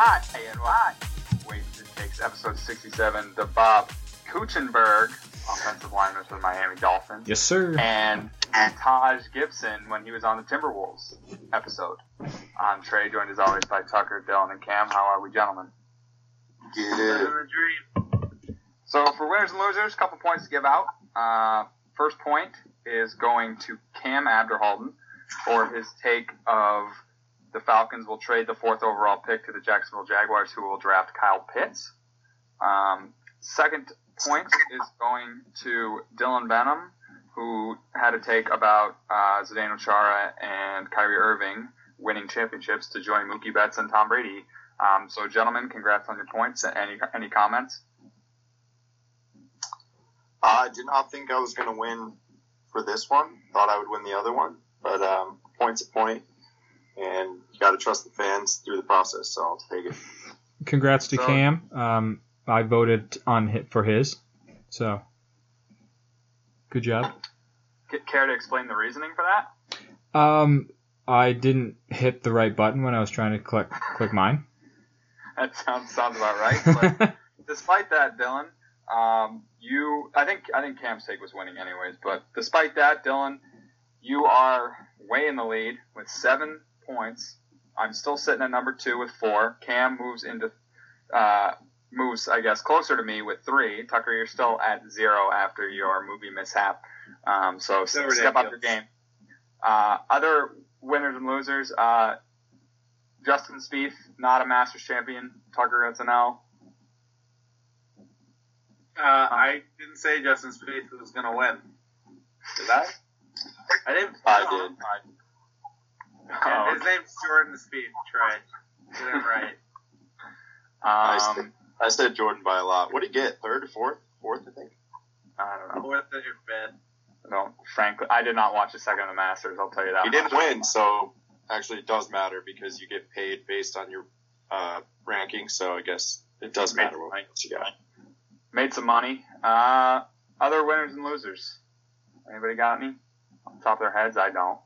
Hi, and hi. Wasted Takes episode 67. The Bob Kuechenberg, offensive lineman for the Miami Dolphins. Yes, sir. And Taj Gibson when he was on the Timberwolves episode. I'm Trey, joined as always by Tucker, Dylan, and Cam. How are we, gentlemen? Good. So for winners and losers, a couple points to give out. Uh, first point is going to Cam Abderhalden for his take of the Falcons will trade the fourth overall pick to the Jacksonville Jaguars, who will draft Kyle Pitts. Um, second point is going to Dylan Benham, who had a take about uh, Zdeno Chara and Kyrie Irving winning championships to join Mookie Betts and Tom Brady. Um, so, gentlemen, congrats on your points. Any any comments? I did not think I was going to win for this one. Thought I would win the other one, but um, point's a point, and you got to trust the fans through the process. So I'll take it. Congrats to So- Cam. Um, I voted on hit for his, so good job. Care to explain the reasoning for that? Um, I didn't hit the right button when I was trying to click click mine. That sounds sounds about right. But despite that, Dylan, um, you I think I think Cam's take was winning anyways. But despite that, Dylan, you are way in the lead with seven points. I'm still sitting at number two with four. Cam moves into uh, moves I guess closer to me with three. Tucker, you're still at zero after your movie mishap. Um, so s- So step up your game. Uh, other winners and losers. Uh, Justin Spieth, not a Masters champion. Tucker gets an L. Uh, I didn't say Justin Spieth was going to win. Did I? I didn't. I no. did. Yeah, his name's Jordan Spieth. Trey. Get it right. Um, I said Jordan by a lot. What did he get? Third or fourth? Fourth, I think. I don't know. Fourth or fifth. No, frankly, I did not watch a second of the Masters. I'll tell you that. He didn't win, so actually it does matter because you get paid based on your uh, ranking. So I guess it does Made matter some what money. you got. Made some money. Uh, other winners and losers. Anybody got any? On top of their heads, I don't.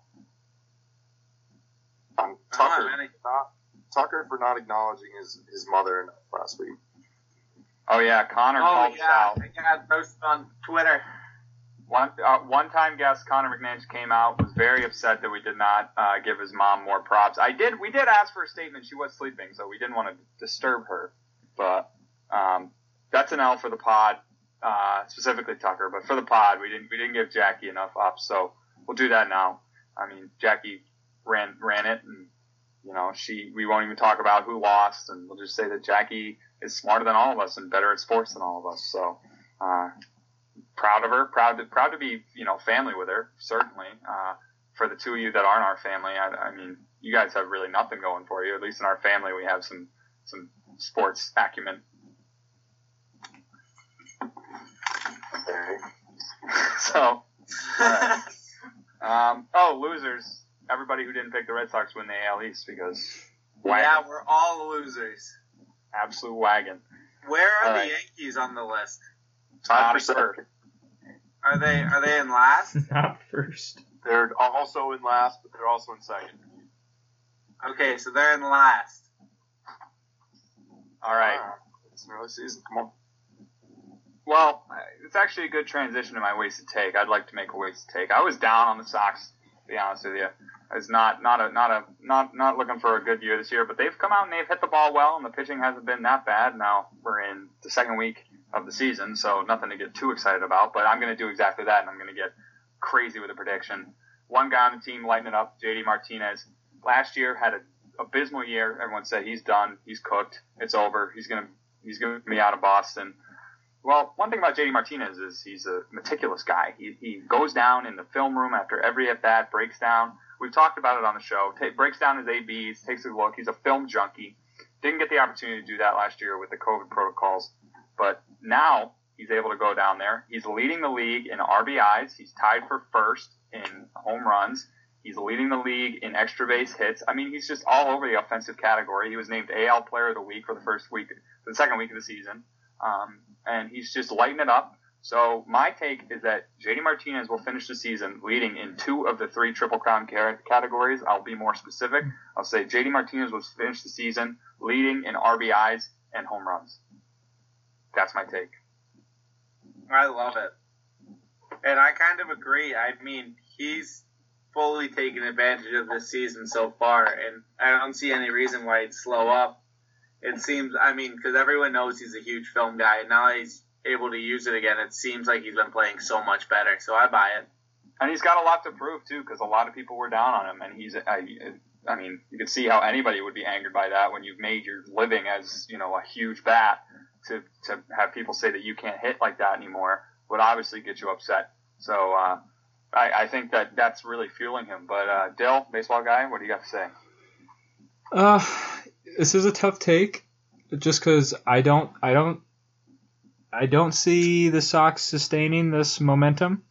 Um, I Tucker, don't have any. not, Tucker for not acknowledging his, his mother enough last week. Oh yeah, Connor Oh called yeah, out. I got posted on Twitter. One uh, one time guest Connor McNanch came out was very upset that we did not uh, give his mom more props. I did we did ask for a statement. She was sleeping, so we didn't want to disturb her. But um, that's an L for the pod, uh, specifically Tucker. But for the pod, we didn't we didn't give Jackie enough ups, so we'll do that now. I mean, Jackie ran ran it, and you know she we won't even talk about who lost, and we'll just say that Jackie is smarter than all of us and better at sports than all of us. So. Uh, proud of her, proud to proud to be you know family with her. Certainly, uh, for the two of you that aren't our family, I, I mean, you guys have really nothing going for you. At least in our family, we have some some sports acumen. Okay. so, alright. um, oh, losers! Everybody who didn't pick the Red Sox win the AL East because wagon, Yeah, we're all losers. absolute wagon. Where are All the right. Yankees on the list? Not Five a percent. third. Are they are they in last? Not first. They're also in last, but they're also in second. Okay, so they're in last. All right. It's an early season. Come on. Well, it's actually a good transition to my wasted take. I'd like to make a wasted take. I was down on the Sox, to be honest with you. I was not not a not a not not looking for a good year this year, but they've come out and they've hit the ball well, and the pitching hasn't been that bad. Now we're in the second week of the season, so nothing to get too excited about. But I'm going to do exactly that, and I'm going to get crazy with a prediction. One guy on the team lighting it up, JD Martinez. Last year had an abysmal year. Everyone said he's done, he's cooked, it's over. He's gonna he's gonna be out of Boston. Well, one thing about JD Martinez is he's a meticulous guy. He, he goes down in the film room after every at bat, breaks down. We've talked about it on the show. Ta breaks down his ABs, takes a look. He's a film junkie. Didn't get the opportunity to do that last year with the COVID protocols, but now he's able to go down there. He's leading the league in RBIs. He's tied for first in home runs. He's leading the league in extra base hits. I mean, he's just all over the offensive category. He was named AL Player of the Week for the first week, for the second week of the season. Um, and he's just lighting it up. So my take is that JD Martinez will finish the season leading in two of the three Triple Crown categories. I'll be more specific. I'll say JD Martinez will finish the season leading in RBIs and home runs. That's my take. I love it. And I kind of agree. I mean, he's fully taken advantage of this season so far, and I don't see any reason why he'd slow up. It seems, I mean, because everyone knows he's a huge film guy, and now he's able to use it again. It seems like he's been playing so much better, so I buy it. And he's got a lot to prove too, because a lot of people were down on him, and he's. I, I mean, you can see how anybody would be angered by that when you've made your living as you know a huge bat. To to have people say that you can't hit like that anymore would obviously get you upset. So uh, I, I think that that's really fueling him. But uh, Dill, baseball guy, what do you got to say? Uh, this is a tough take, just because I don't, I don't, I don't see the Sox sustaining this momentum.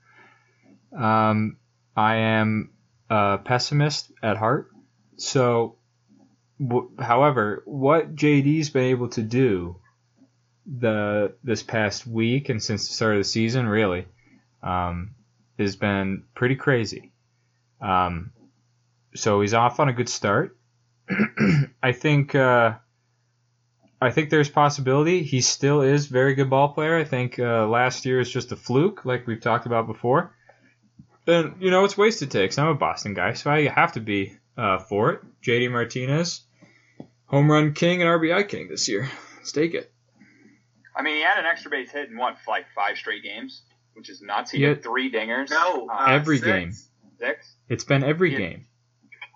Um, I am a pessimist at heart. So, w- however, what JD's been able to do the this past week and since the start of the season, really, um, has been pretty crazy. Um, so he's off on a good start. I think uh, I think there's possibility. He still is a very good ball player. I think uh, last year is just a fluke, like we've talked about before. And you know it's wasted takes. I'm a Boston guy, so I have to be uh, for it. JD Martinez, home run king and RBI king this year. Let's take it. I mean, he had an extra base hit in what, like five straight games, which is nuts. He Yeah. hit three dingers. No, Uh, uh, Every six. game. six. It's been every Yeah. game.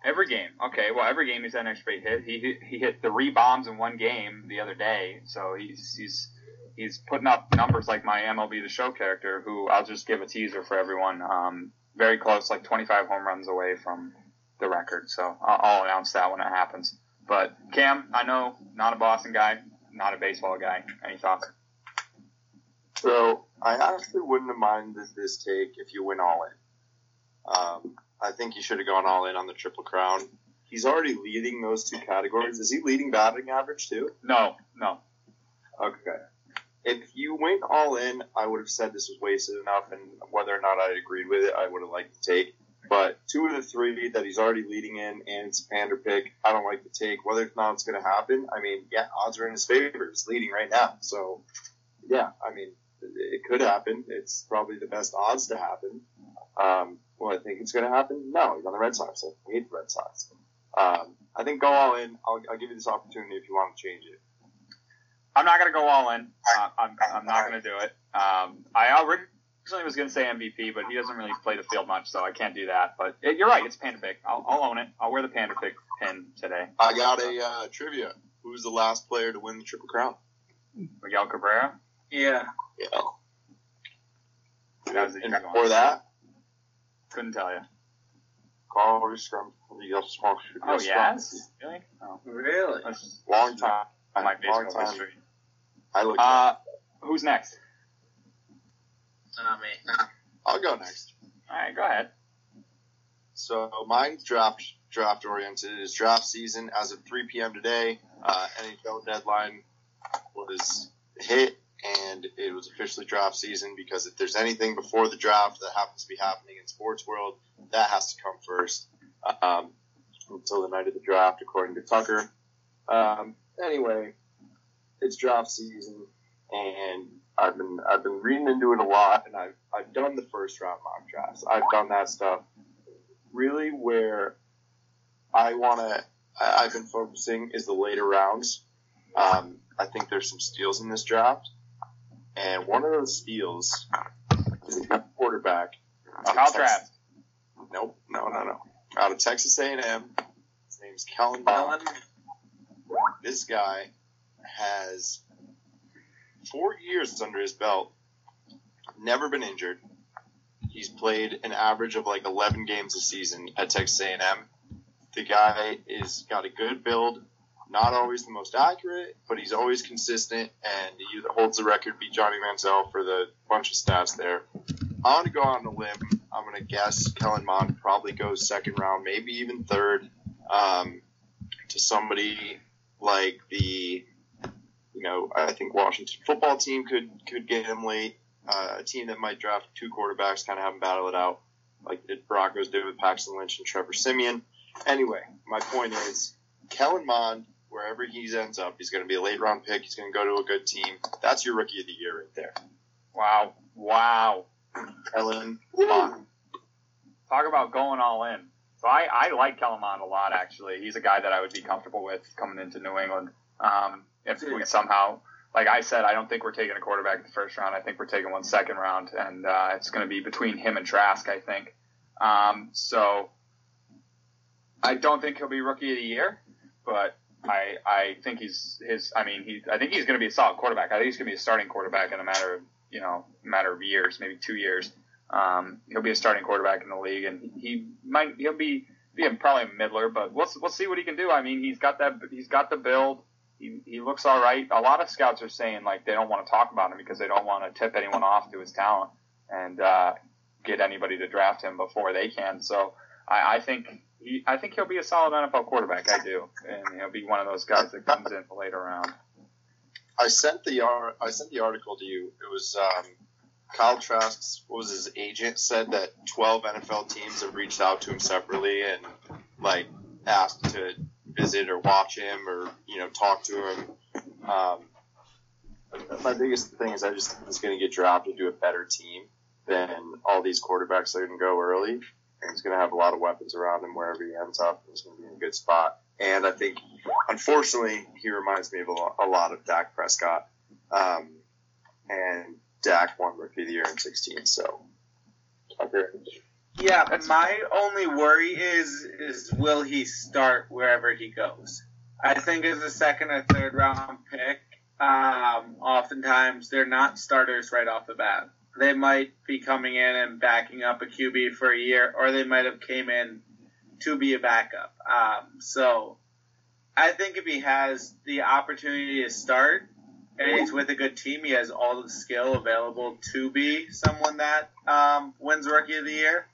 Every game. Okay, well, every game he's had an extra base hit. He hit, he hit three bombs in one game the other day, so he's he's he's putting up numbers like my MLB The Show character, who I'll just give a teaser for everyone. Um, very close, like 25 home runs away from the record. So I'll, I'll announce that when it happens. But Cam, I know not a Boston guy, not a baseball guy. Any thoughts? So I actually wouldn't have minded this take if you went all in. Um, I think he should have gone all in on the triple crown. He's already leading those two categories. Is he leading batting average too? No, no. Okay. If you went all in, I would have said this was wasted enough, and whether or not I agreed with it, I would have liked to take. But two of the three that he's already leading in, and it's a pander pick, I don't like to take. Whether or not it's going to happen, I mean, yeah, odds are in his favor. He's leading right now, so yeah, I mean, it, it could happen. It's probably the best odds to happen. Um, well, I think it's going to happen. No, he's on the Red Sox. I hate the Red Sox. Um, I think go all in. I'll, I'll give you this opportunity if you want to change it. I'm not going to go all in. Uh, I'm, I'm not going to do it. Um, I originally was going to say MVP, but he doesn't really play the field much, so I can't do that. But it, you're right. It's Panda Pick. I'll, I'll own it. I'll wear the Panda Pick pin today. I got a uh, trivia. Who's the last player to win the Triple Crown? Miguel Cabrera. Yeah. Yeah. That was the and easy before one. that, Couldn't tell you. Carl Scrum. Miguel Small. Oh, yes? Really? Oh. Really? That's just Long time. my Long baseball time. history. I looked. Uh, who's next? Not me. I'll go next. All right, go ahead. So mine's draft draft oriented. It's draft season as of 3 p.m. today. Uh, NHL deadline was hit, and it was officially draft season because if there's anything before the draft that happens to be happening in sports world, that has to come first um, until the night of the draft, according to Tucker. Um, anyway, it's draft season, and I've been I've been reading into it a lot, and I've I've done the first round mock drafts. I've done that stuff really where I want to, I've been focusing is the later rounds. Um, I think there's some steals in this draft. And one of those steals is a quarterback. Kyle Trask. Nope, no, no, no. Out of Texas A&M. His name's Kellen Mond. This guy has four years under his belt, never been injured. He's played an average of like 11 games a season at Texas A&M. The guy is got a good build, not always the most accurate, but he's always consistent, and he holds the record, beat Johnny Manziel for the bunch of stats there. I'm going to go on a limb. I'm going to guess Kellen Mond probably goes second round, maybe even third, um, to somebody like the, you know, I think Washington football team could could get him late. uh, a team that might draft two quarterbacks, kind of have them battle it out, like the Broncos did with Paxton Lynch and Trevor Siemian. Anyway, my point is, Kellen Mond, wherever he ends up, he's going to be a late round pick. He's going to go to a good team. That's your rookie of the year right there. Wow. Wow. Kellen Mond. Talk about going all in. So I, I like Kellen Mond a lot, actually. He's a guy that I would be comfortable with coming into New England. Um, if we somehow, like I said, I don't think we're taking a quarterback in the first round. I think we're taking one second round, and uh, it's going to be between him and Trask, I think. Um, so I don't think he'll be rookie of the year, but I I think he's his. I mean, he I think he's going to be a solid quarterback. I think he's going to be a starting quarterback in a matter of you know matter of years, maybe two years. Um, he'll be a starting quarterback in the league, and he might he'll be be probably a middler, but we'll we'll see what he can do. I mean, he's got that he's got the build. He, he looks all right. A lot of scouts are saying like they don't want to talk about him because they don't want to tip anyone off to his talent and uh, get anybody to draft him before they can. So I, I think he, I think he'll be a solid NFL quarterback. I do, and he'll be one of those guys that comes in later round. I sent the I sent the article to you. It was um, Kyle Trask's what was his agent said that 12 NFL teams have reached out to him separately and like asked to visit or watch him or you know talk to him. Um, my biggest thing is I just think he's going to get drafted to a better team than all these quarterbacks that are going to go early. He's going to have a lot of weapons around him wherever he ends up. He's going to be in a good spot. And I think, unfortunately, he reminds me of a lot, of Dak Prescott. Um, and Dak won Rookie of the Year in 16, so. Okay. Yeah, my only worry is is will he start wherever he goes? I think as a second or third round pick, um, oftentimes they're not starters right off the bat. They might be coming in and backing up a QB for a year, or they might have came in to be a backup. Um, so I think if he has the opportunity to start and he's with a good team, he has all the skill available to be someone that um, wins Rookie of the Year.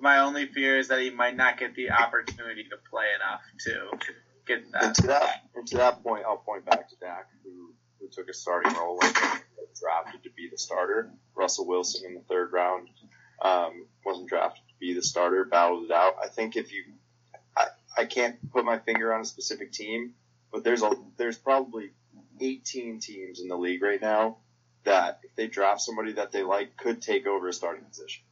My only fear is that he might not get the opportunity to play enough to get And that. to that, and to that point, I'll point back to Dak, who, who took a starting role and drafted to be the starter. Russell Wilson in the third round um, wasn't drafted to be the starter, battled it out. I think if you, I, I can't put my finger on a specific team, but there's a there's probably 18 teams in the league right now that if they draft somebody that they like could take over a starting position.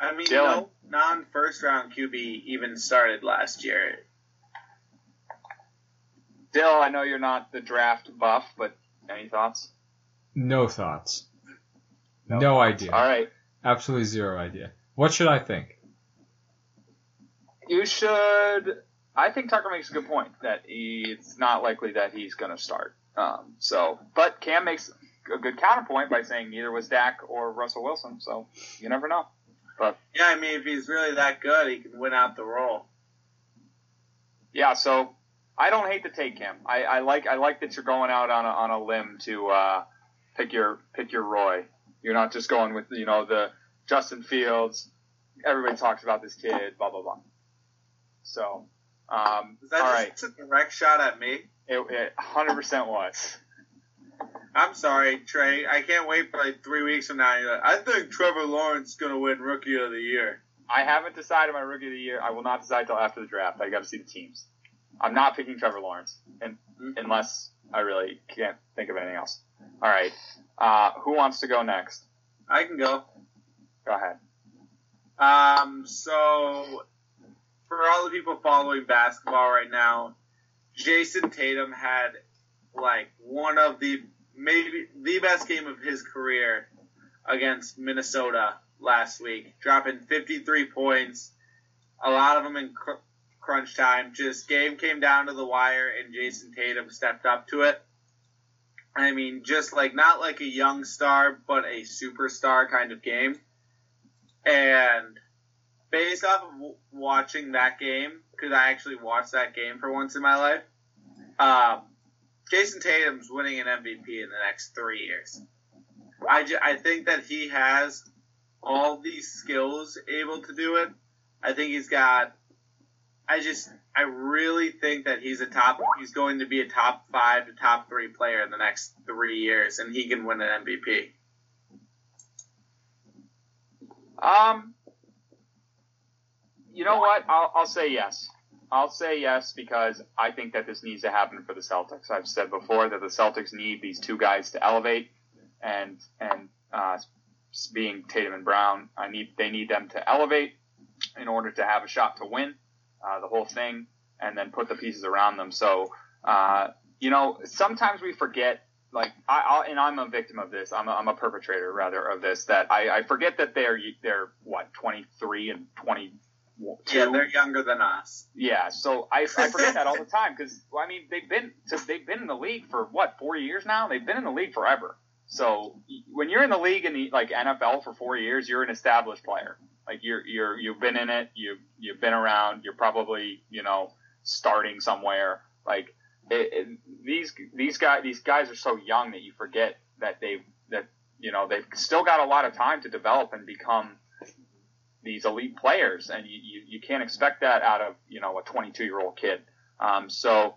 I mean, Dylan. no non first round QB even started last year. Dill, I know you're not the draft buff, but any thoughts? No thoughts. No No, idea. All right. Absolutely zero idea. What should I think? You should. I think Tucker makes a good point that he, it's not likely that he's going to start. Um, so, but Cam makes a good counterpoint by saying neither was Dak or Russell Wilson. So you never know. But Yeah, I mean, if he's really that good, he can win out the role. yeah, so I don't hate to take, him. I, I like I like that you're going out on a on a limb to uh, pick your pick your Roy. You're not just going with you know the Justin Fields. Everybody talks about this kid. Blah blah blah. So, um, Is that all just right, a direct shot at me? it, it 100% was. I'm sorry, Trey. I can't wait for like three weeks from now. Like, I think Trevor Lawrence is gonna win Rookie of the Year. I haven't decided my rookie of the year. I will not decide till after the draft. I got to see the teams. I'm not picking Trevor Lawrence, and, unless I really can't think of anything else. All right, uh, who wants to go next? I can go. Go ahead. Um, so for all the people following basketball right now, Jayson Tatum had like one of the maybe the best game of his career against Minnesota last week, dropping 53 points, a lot of them in crunch time. Just game came down to the wire, and Jayson Tatum stepped up to it. I mean, just like not like a young star, but a superstar kind of game. And based off of watching that game, because I actually watched that game for once in my life, um, Jayson Tatum's winning an MVP in the next three years. I, ju- I think that he has all these skills able to do it. I think he's got I just I really think that he's a top. He's going to be a top five to top three player in the next three years, and he can win an MVP. Um, you know what? I'll, I'll say yes. I'll say yes because I think that this needs to happen for the Celtics. I've said before that the Celtics need these two guys to elevate, and and uh, being Tatum and Brown, I need they need them to elevate in order to have a shot to win uh, the whole thing, and then put the pieces around them. So uh, you know, sometimes we forget. Like I, I'll, and I'm a victim of this. I'm a, I'm a perpetrator rather of this. That I, I forget that they're they're what 23 and 20 yeah, they're younger than us. Yeah, so I, I forget that all the time because well, I mean they've been they've been in the league for what four years now. They've been in the league forever. So when you're in the league in the like NFL for four years, you're an established player. Like you're you're you've been in it. You you've been around. You're probably you know starting somewhere. Like it, it, these these guys these guys are so young that you forget that they that you know they've still got a lot of time to develop and become these elite players, and you, you, you can't expect that out of you know a 22 year old kid. Um, so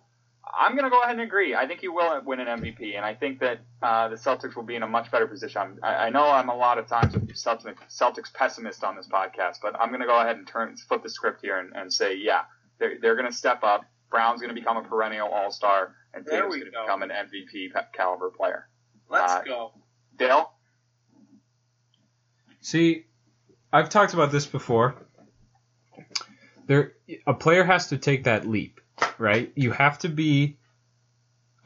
I'm going to go ahead and agree. I think he will win an MVP, and I think that uh, the Celtics will be in a much better position. I, I know I'm a lot of times a Celtics, Celtics pessimist on this podcast, but I'm going to go ahead and turn flip the script here and, and say, yeah, they're, they're going to step up. Brown's going to become a perennial All Star, and Tatum's going to become an MVP caliber player. Let's uh, go, Dale. See, I've talked about this before. There, a player has to take that leap, right? You have to be,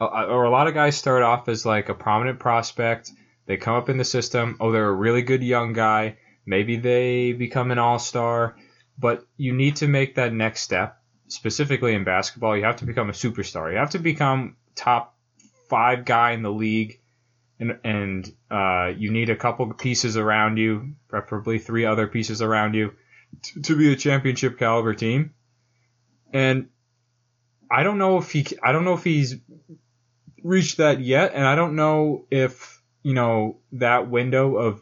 or a lot of guys start off as like a prominent prospect. They come up in the system. Oh, they're a really good young guy. Maybe they become an all star, but you need to make that next step. Specifically in basketball, you have to become a superstar. You have to become top five guy in the league and and uh, you need a couple pieces around you, preferably three other pieces around you, to, to be a championship caliber team. And I don't know if he, I don't know if he's reached that yet, and I don't know if you know that window of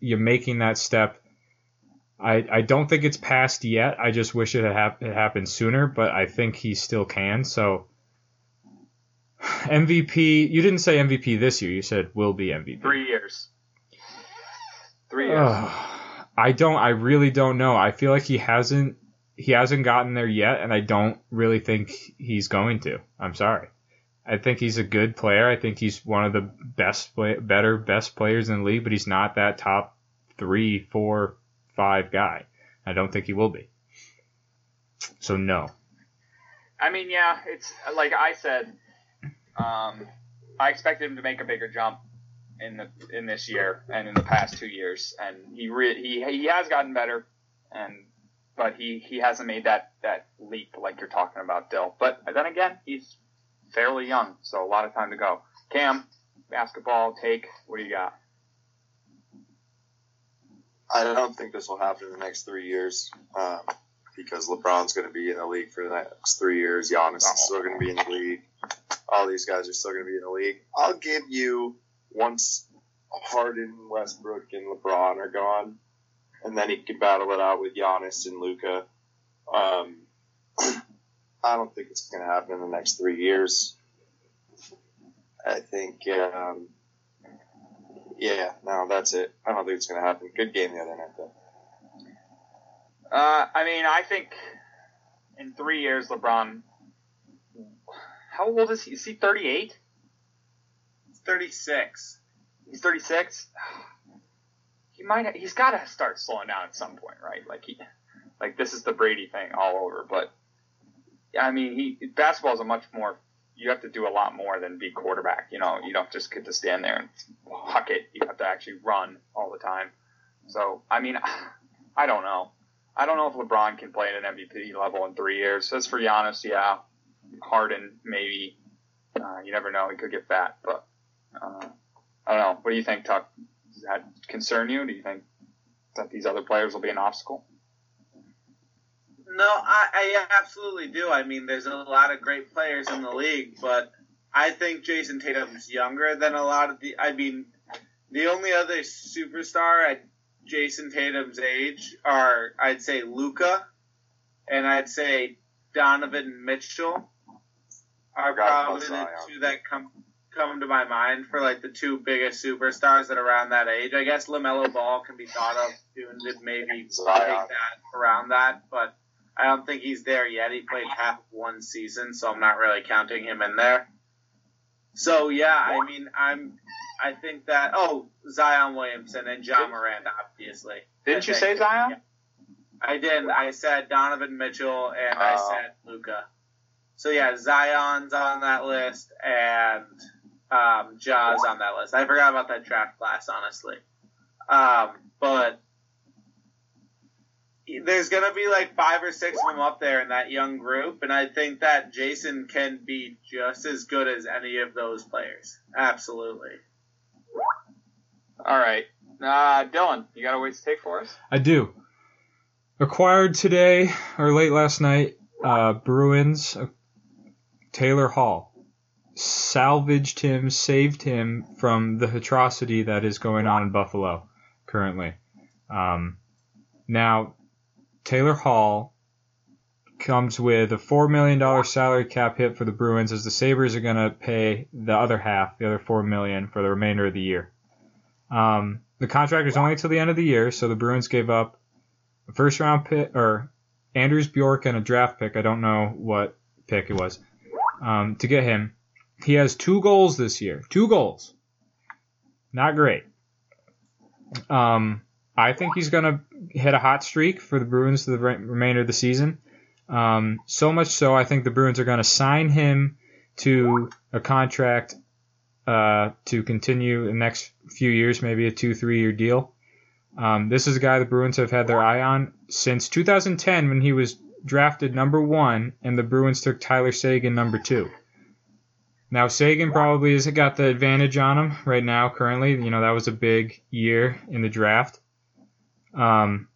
you making that step. I, I don't think it's passed yet. I just wish it had hap- it happened sooner, but I think he still can. So MVP. You didn't say MVP this year. You said will be MVP. Three years. Three years. I don't. I really don't know. I feel like he hasn't. He hasn't gotten there yet, and I don't really think he's going to. I'm sorry. I think he's a good player. I think he's one of the best, play, better, best players in the league, but he's not that top three, four, five guy. I don't think he will be. So no. I mean, yeah, it's like I said um, I expected him to make a bigger jump in the in this year and in the past two years, and he re- he he has gotten better, and but he he hasn't made that that leap like you're talking about, Dill. But then again, he's fairly young, so a lot of time to go. Cam, basketball take. What do you got? I don't think this will happen in the next three years. Um, because LeBron's going to be in the league for the next three years. Giannis is still going to be in the league. All these guys are still going to be in the league. I'll give you once Harden, Westbrook, and LeBron are gone, and then he can battle it out with Giannis and Luka. Um, I don't think it's going to happen in the next three years. I think, um, yeah, no, that's it. I don't think it's going to happen. Good game the other night, though. Uh, I mean, I think in three years, LeBron. How old is he? Is he 38? He's 36. He's 36. He might. He's got to start slowing down at some point, right? Like he, like this is the Brady thing all over. But I mean, he basketball is a much more. You have to do a lot more than be quarterback. You know, you don't just get to stand there and huck it. You have to actually run all the time. So I mean, I don't know. I don't know if LeBron can play at an MVP level in three years. As for Giannis, yeah, Harden maybe. Uh, you never know; he could get fat. But uh, I don't know. What do you think, Tuck? Does that concern you? Do you think that these other players will be an obstacle? No, I, I absolutely do. I mean, there's a lot of great players in the league, but I think Jayson Tatum's younger than a lot of the. I mean, the only other superstar at Jayson Tatum's age are, I'd say, Luka, and I'd say Donovan Mitchell are probably the two that come come to my mind for like the two biggest superstars that are around that age. I guess LaMelo Ball can be thought of did maybe that around that, but I don't think he's there yet. He played half of one season, so I'm not really counting him in there. So yeah, I mean, I'm. I think that oh Zion Williamson and Ja Morant, obviously. Didn't you say Zion? I didn't. I said Donovan Mitchell and I Oh. said Luka. So yeah, Zion's on that list and um, Ja's on that list. I forgot about that draft class, honestly. Um, but there's gonna be like five or six of them up there in that young group, and I think that Jayson can be just as good as any of those players. Absolutely. All right. Uh, Dylan, you got a ways to take for us? I do. Acquired today or late last night, uh, Bruins, uh, Taylor Hall. Salvaged him, saved him from the atrocity that is going on in Buffalo currently. Um, now, Taylor Hall comes with a $4 million salary cap hit for the Bruins as the Sabres are going to pay the other half, the other 4 million, for the remainder of the year. Um, the contract is only until the end of the year, so the Bruins gave up a first round pick or Anders Bjork and a draft pick. I don't know what pick it was um, to get him. He has two goals this year. Two goals. Not great. Um, I think he's going to hit a hot streak for the Bruins for the re- remainder of the season. Um, so much so, I think the Bruins are going to sign him to a contract uh, to continue the next few years, maybe a two, three year deal. Um, this is a guy the Bruins have had their eye on since 2010 when he was drafted number one and the Bruins took Tyler Seguin number two. Now Seguin probably has got the advantage on him right now currently. You know that was a big year in the draft. Um,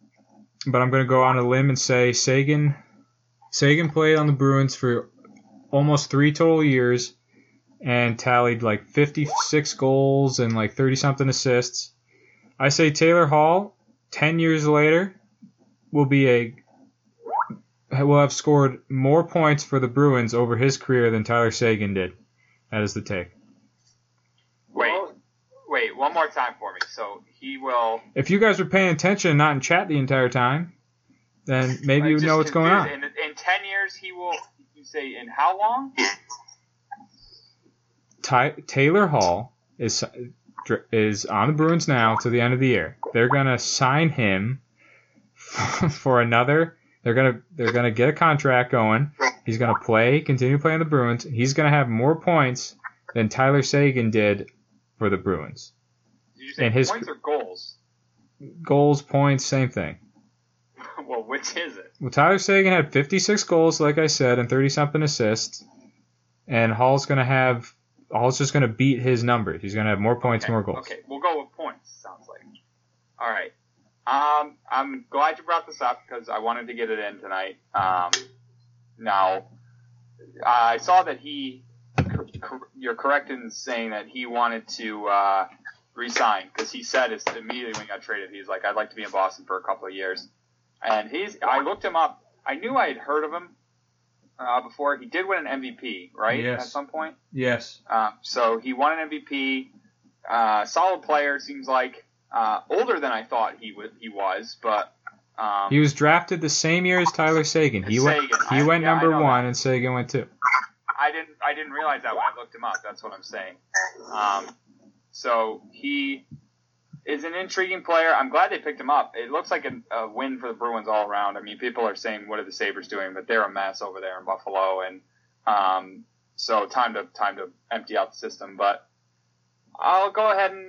but I'm going to go on a limb and say Seguin Seguin played on the Bruins for almost three total years and tallied like 56 goals and like 30 something assists. I say Taylor Hall, 10 years later, will be a will have scored more points for the Bruins over his career than Tyler Seguin did. That is the take. Wait, wait, one more time for me. So he will. If you guys were paying attention and not in chat the entire time, then maybe you would know what's going on. In, in ten years, he will. You say in how long? Ty- Taylor Hall is is on the Bruins now to the end of the year. They're gonna sign him for another. They're gonna they're gonna get a contract going. He's gonna play, continue playing the Bruins. He's gonna have more points than Tyler Seguin did for the Bruins. Did you say And his- points or goals? Goals, points, same thing. well, which is it? Well, Tyler Seguin had 56 goals, like I said, and 30 something assists. And Hall's gonna have Hall's just gonna beat his numbers. He's gonna have more points, okay, more goals. Okay, we'll go with points. Sounds like. All right. Um, I'm glad you brought this up because I wanted to get it in tonight. Um, now, I saw that he. You're correct in saying that he wanted to uh, resign because he said it's immediately when he got traded. He's like, I'd like to be in Boston for a couple of years, and he's. I looked him up. I knew I had heard of him uh, before. He did win an MVP, right? Yes. At some point. Yes. Um, so he won an MVP. Uh, solid player, seems like. Uh, older than I thought he would. He was, but um, He was drafted the same year as Tyler Seguin. He went he I- went yeah, number one that. and Seguin went two. I didn't. I didn't realize that when I looked him up. That's what I'm saying. Um, so he is an intriguing player. I'm glad they picked him up. It looks like a, a win for the Bruins all around. I mean, people are saying, "What are the Sabres doing?" But they're a mess over there in Buffalo, and um, so time to time to empty out the system. But I'll go ahead and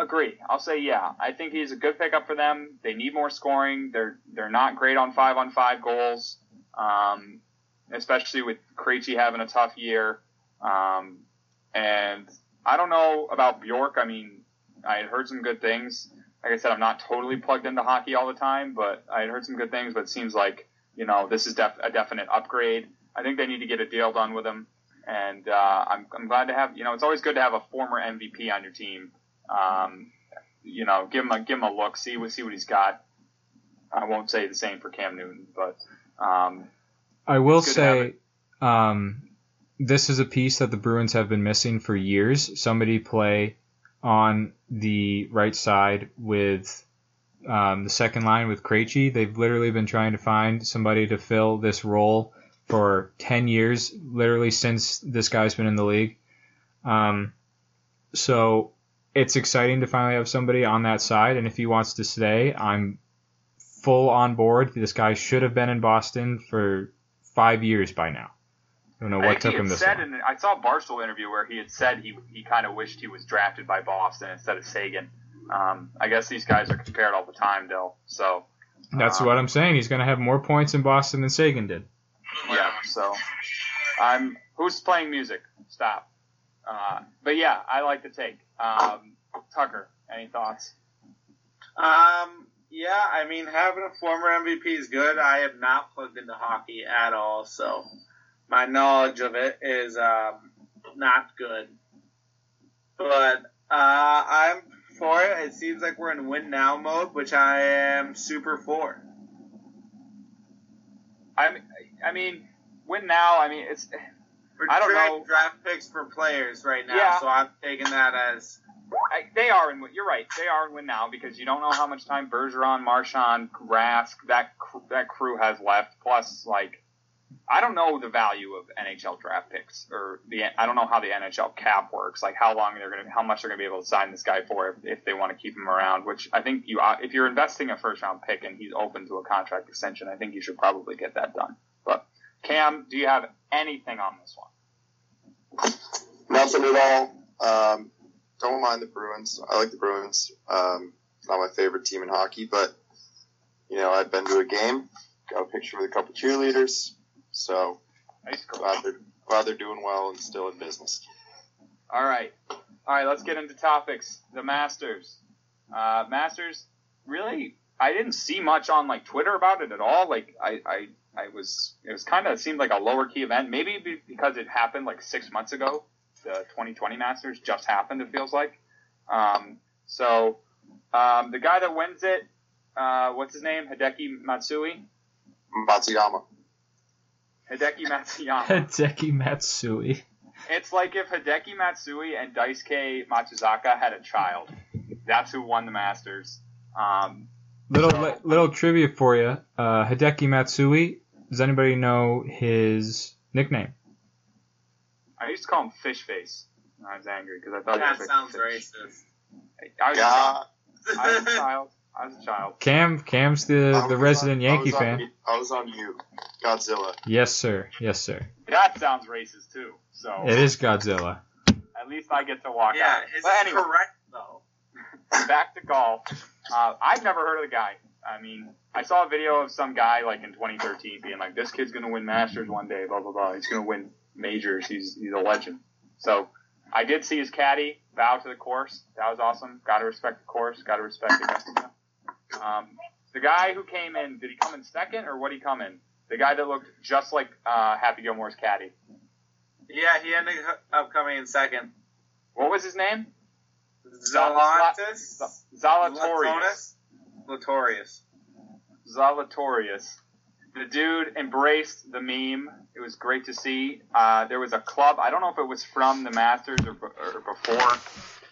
agree. I'll say yeah. I think he's a good pickup for them. They need more scoring. They're they're not great on five on five goals, um, especially with Krejci having a tough year. Um, and I don't know about Bjork. I mean, I had heard some good things. Like I said, I'm not totally plugged into hockey all the time, but I had heard some good things. But it seems like you know this is def- a definite upgrade. I think they need to get a deal done with him, and uh, I'm I'm glad to have you know it's always good to have a former MVP on your team. Um, you know, give him a give him a look, see what see what he's got. I won't say the same for Cam Newton, but um, I will Good to have say, um, this is a piece that the Bruins have been missing for years. Somebody play on the right side with um, the second line with Krejci. They've literally been trying to find somebody to fill this role for 10 years, literally since this guy's been in the league. Um, so it's exciting to finally have somebody on that side. And if he wants to stay, I'm full on board. This guy should have been in Boston for five years by now. I don't know what took him this said long. in, I saw a Barstool interview where he had said he he kind of wished he was drafted by Boston instead of Seguin. Um, I guess these guys are compared all the time, though. So That's um, what I'm saying. He's going to have more points in Boston than Seguin did. Yeah. So I'm who's playing music? Stop. Uh, but yeah, I like the take. Um, Tucker, any thoughts? Um, yeah, I mean, having a former MVP is good. I am not plugged into hockey at all, so my knowledge of it is um, not good. But uh, I'm for it. It seems like we're in win now mode, which I am super for. I mean, I mean, win now. I mean, it's I don't know. draft picks for players right now, Yeah. so I'm taking that as I, they are in. You're right. They are in win now because you don't know how much time Bergeron, Marchand, Rask, that that crew has left. Plus, like, I don't know the value of NHL draft picks or the. I don't know how the NHL cap works. Like, how long they're gonna, how much they're gonna be able to sign this guy for if, if they want to keep him around. Which I think you, uh, if you're investing a first round pick and he's open to a contract extension, I think you should probably get that done. But Cam, do you have anything on this one? Nothing at all. Um, don't mind the Bruins. I like the Bruins. Um, not my favorite team in hockey, but you know I've been to a game, got a picture with a couple cheerleaders, so Nice glad they're glad they're doing well and still in business. All right. All right, let's get into topics. The Masters. Uh, Masters, really, I didn't see much on like Twitter about it at all. Like, I, I, I was, it was kind of seemed like a lower key event. Maybe because it happened like six months ago. The 2020 Masters just happened. It feels like. Um, so, um, the guy that wins it, uh, what's his name? Hideki Matsui. Matsuyama. Hideki Matsuyama. Hideki Matsui. It's like if Hideki Matsui and Daisuke Matsuzaka had a child. That's who won the Masters. Um, Little So- li- little trivia for you. Uh, Hideki Matsui. Does anybody know his nickname? I used to call him Fish Face. when I was angry because I thought he that was sounds fish. racist. I was, a Yeah, child. I was a child. I was a child. Cam. Cam's the, the resident on- Yankee was on fan. you- I was on you, Godzilla. Yes, sir. Yes, sir. That sounds racist too. So It is Godzilla. at least I get to walk out. yeah, out. it's anyway, correct though. back to golf. Uh, I've never heard of the guy. I mean, I saw a video of some guy like in 2013 being like, "This kid's gonna win Masters one day." Blah blah blah. He's gonna win majors. He's he's a legend. So I did see his caddy bow to the course. That was awesome. Got to respect the course. Got to respect Augusta. Um, the guy who came in, did he come in second or what did he come in? The guy that looked just like uh, Happy Gilmore's caddy. Yeah, he ended up coming in second. What was his name? Zalantis? Zalatoris. Latorius. Zalatoris. The dude embraced the meme. It was great to see. Uh, there was a club, I don't know if it was from the Masters or, or before,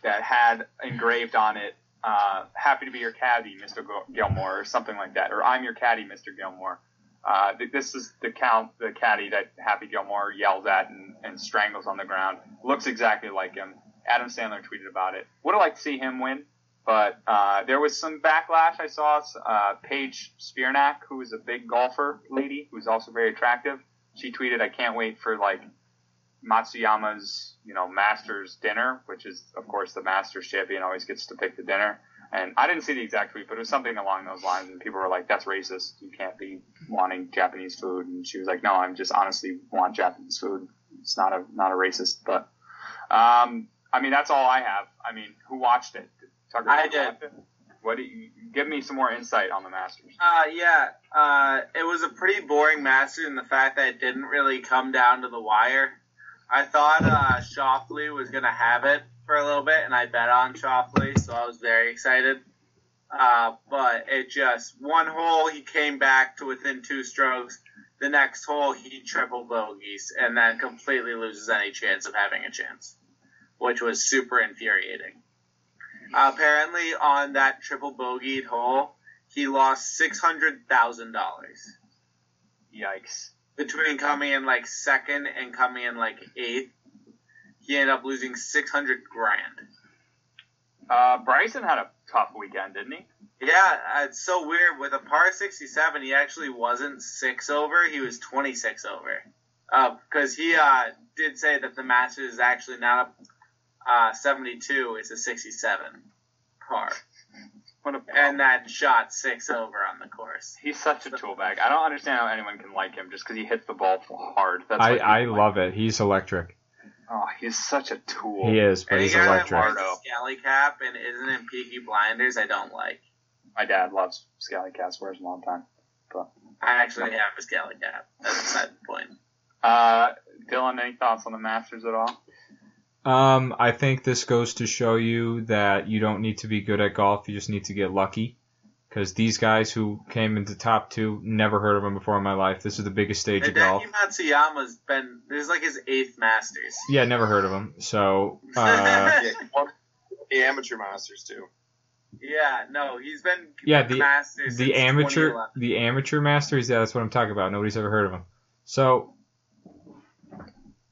that had engraved on it, uh, happy to be your caddy, Mr. Gilmore, or something like that, or I'm your caddy, Mr. Gilmore. Uh, this is the count, the caddy that Happy Gilmore yells at and, and strangles on the ground. Looks exactly like him. Adam Sandler tweeted about it. Would have liked to see him win, but uh, there was some backlash. I saw uh, Paige Spiranac, who is a big golfer lady, who's also very attractive. She tweeted, "I can't wait for like Matsuyama's, you know, Masters dinner, which is of course the Masters champion always gets to pick the dinner." And I didn't see the exact tweet, but it was something along those lines. And people were like, "That's racist. You can't be wanting Japanese food." And she was like, "No, I'm just honestly want Japanese food. It's not a not a racist." But um, I mean, that's all I have. I mean, who watched it? I did. What do you give me some more insight on the Masters? Uh, yeah, uh, it was a pretty boring Masters in the fact that it didn't really come down to the wire. I thought uh, Schauffele was going to have it for a little bit, and I bet on Schauffele, so I was very excited. Uh, but it just, one hole, he came back to within two strokes, the next hole he triple bogeys and then completely loses any chance of having a chance, which was super infuriating. Uh, apparently, on that triple bogeyed hole, he lost six hundred thousand dollars Yikes. between coming in like second and coming in like eighth. He ended up losing six hundred grand. Uh, Bryson had a tough weekend, didn't he? Yeah, uh, it's so weird. With a par 67, he actually wasn't six over. He was 26 over. Because he uh, did say that the Masters is actually not a uh, 72, is a 67 par. What a And that shot six over on the course. He's such a tool bag. I don't understand how anyone can like him just because he hits the ball hard. That's I, I people love it. He's electric. Oh, he's such a tool. He is, but Any he's guy that electric. wears a scally cap and isn't in Peaky Blinders, I don't like. My dad loves Scally Cats. Wears them all the time. I actually have a scally cap. That's beside the point. Uh, Dylan, any thoughts on the Masters at all? Um, I think this goes to show you that you don't need to be good at golf. You just need to get lucky. Because these guys who came into top two, never heard of them before in my life. This is the biggest stage of golf. Hideki Matsuyama's been, this is like his eighth Masters. Yeah, never heard of him. So, uh, Yeah, the amateur masters too. Yeah, no, he's been Yeah, the, the- Masters the amateur, the amateur masters. Yeah, that's what I'm talking about. Nobody's ever heard of him. So,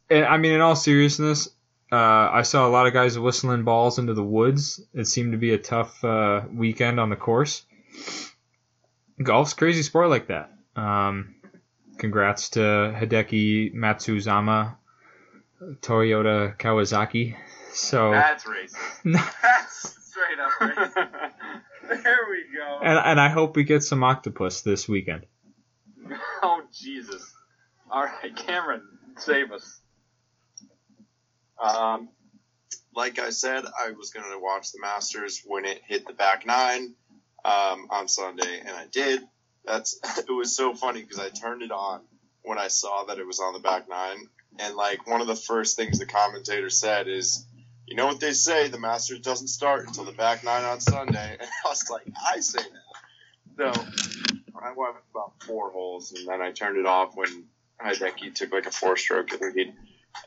and, I mean, in all seriousness, uh, I saw a lot of guys whistling balls into the woods. It seemed to be a tough uh, weekend on the course. Golf's crazy sport like that. Um, congrats to Hideki Matsuzama, Toyota Kawasaki. So, That's racist. That's straight up. Right. there we go. and and I hope we get some octopus this weekend. oh Jesus! All right, Cameron, save us. Um, like I said, I was going to watch the Masters when it hit the back nine um, on Sunday, and I did. That's it was so funny because I turned it on when I saw that it was on the back nine, and like one of the first things the commentator said is, "You know what they say, the Masters doesn't start until the back nine on Sunday," and I was like, "I say that." So I went about four holes, and then I turned it off when Hideki took like a four-stroke lead,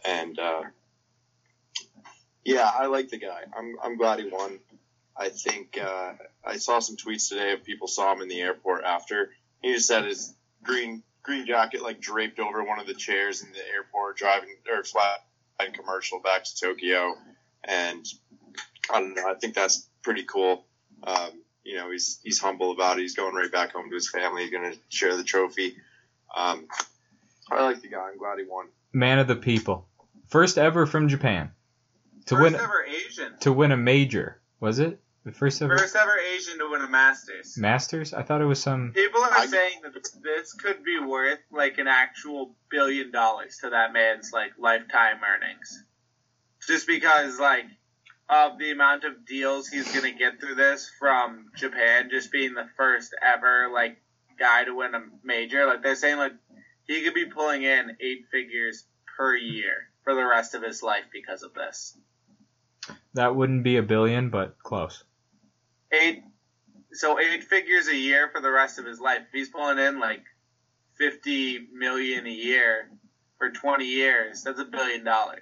and. Uh, yeah, I like the guy. I'm I'm glad he won. I think uh, I saw some tweets today of people saw him in the airport after. He just had his green green jacket like draped over one of the chairs in the airport, driving or flat and commercial back to Tokyo, and I don't know. I think that's pretty cool. Um, you know, he's he's humble about it. He's going right back home to his family. He's going to share the trophy. Um, I like the guy. I'm glad he won. Man of the people, first ever from Japan to First win ever Asian. to win a major. Was it the first ever First ever Asian to win a Masters. Masters? I thought it was some. People are I- saying that this could be worth like an actual billion dollars to that man's like lifetime earnings. Just because like of the amount of deals he's gonna get through this from Japan, just being the first ever like guy to win a major. Like they're saying like he could be pulling in eight figures per year for the rest of his life because of this. That wouldn't be a billion, but close. eight so eight figures a year for the rest of his life. If he's pulling in like fifty million a year for twenty years, that's a billion dollars.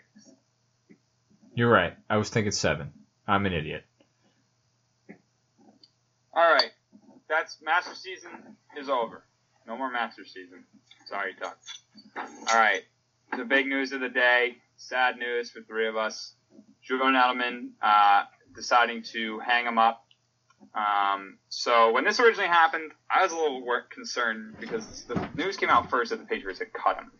You're right. I was thinking seven. I'm an idiot. All right, that's Master season is over. No more Master season. Sorry, Tuck. All right, the big news of the day. Sad news for three of us. Julian Edelman uh, deciding to hang him up. Um, so when this originally happened, I was a little concerned because the news came out first that the Patriots had cut him.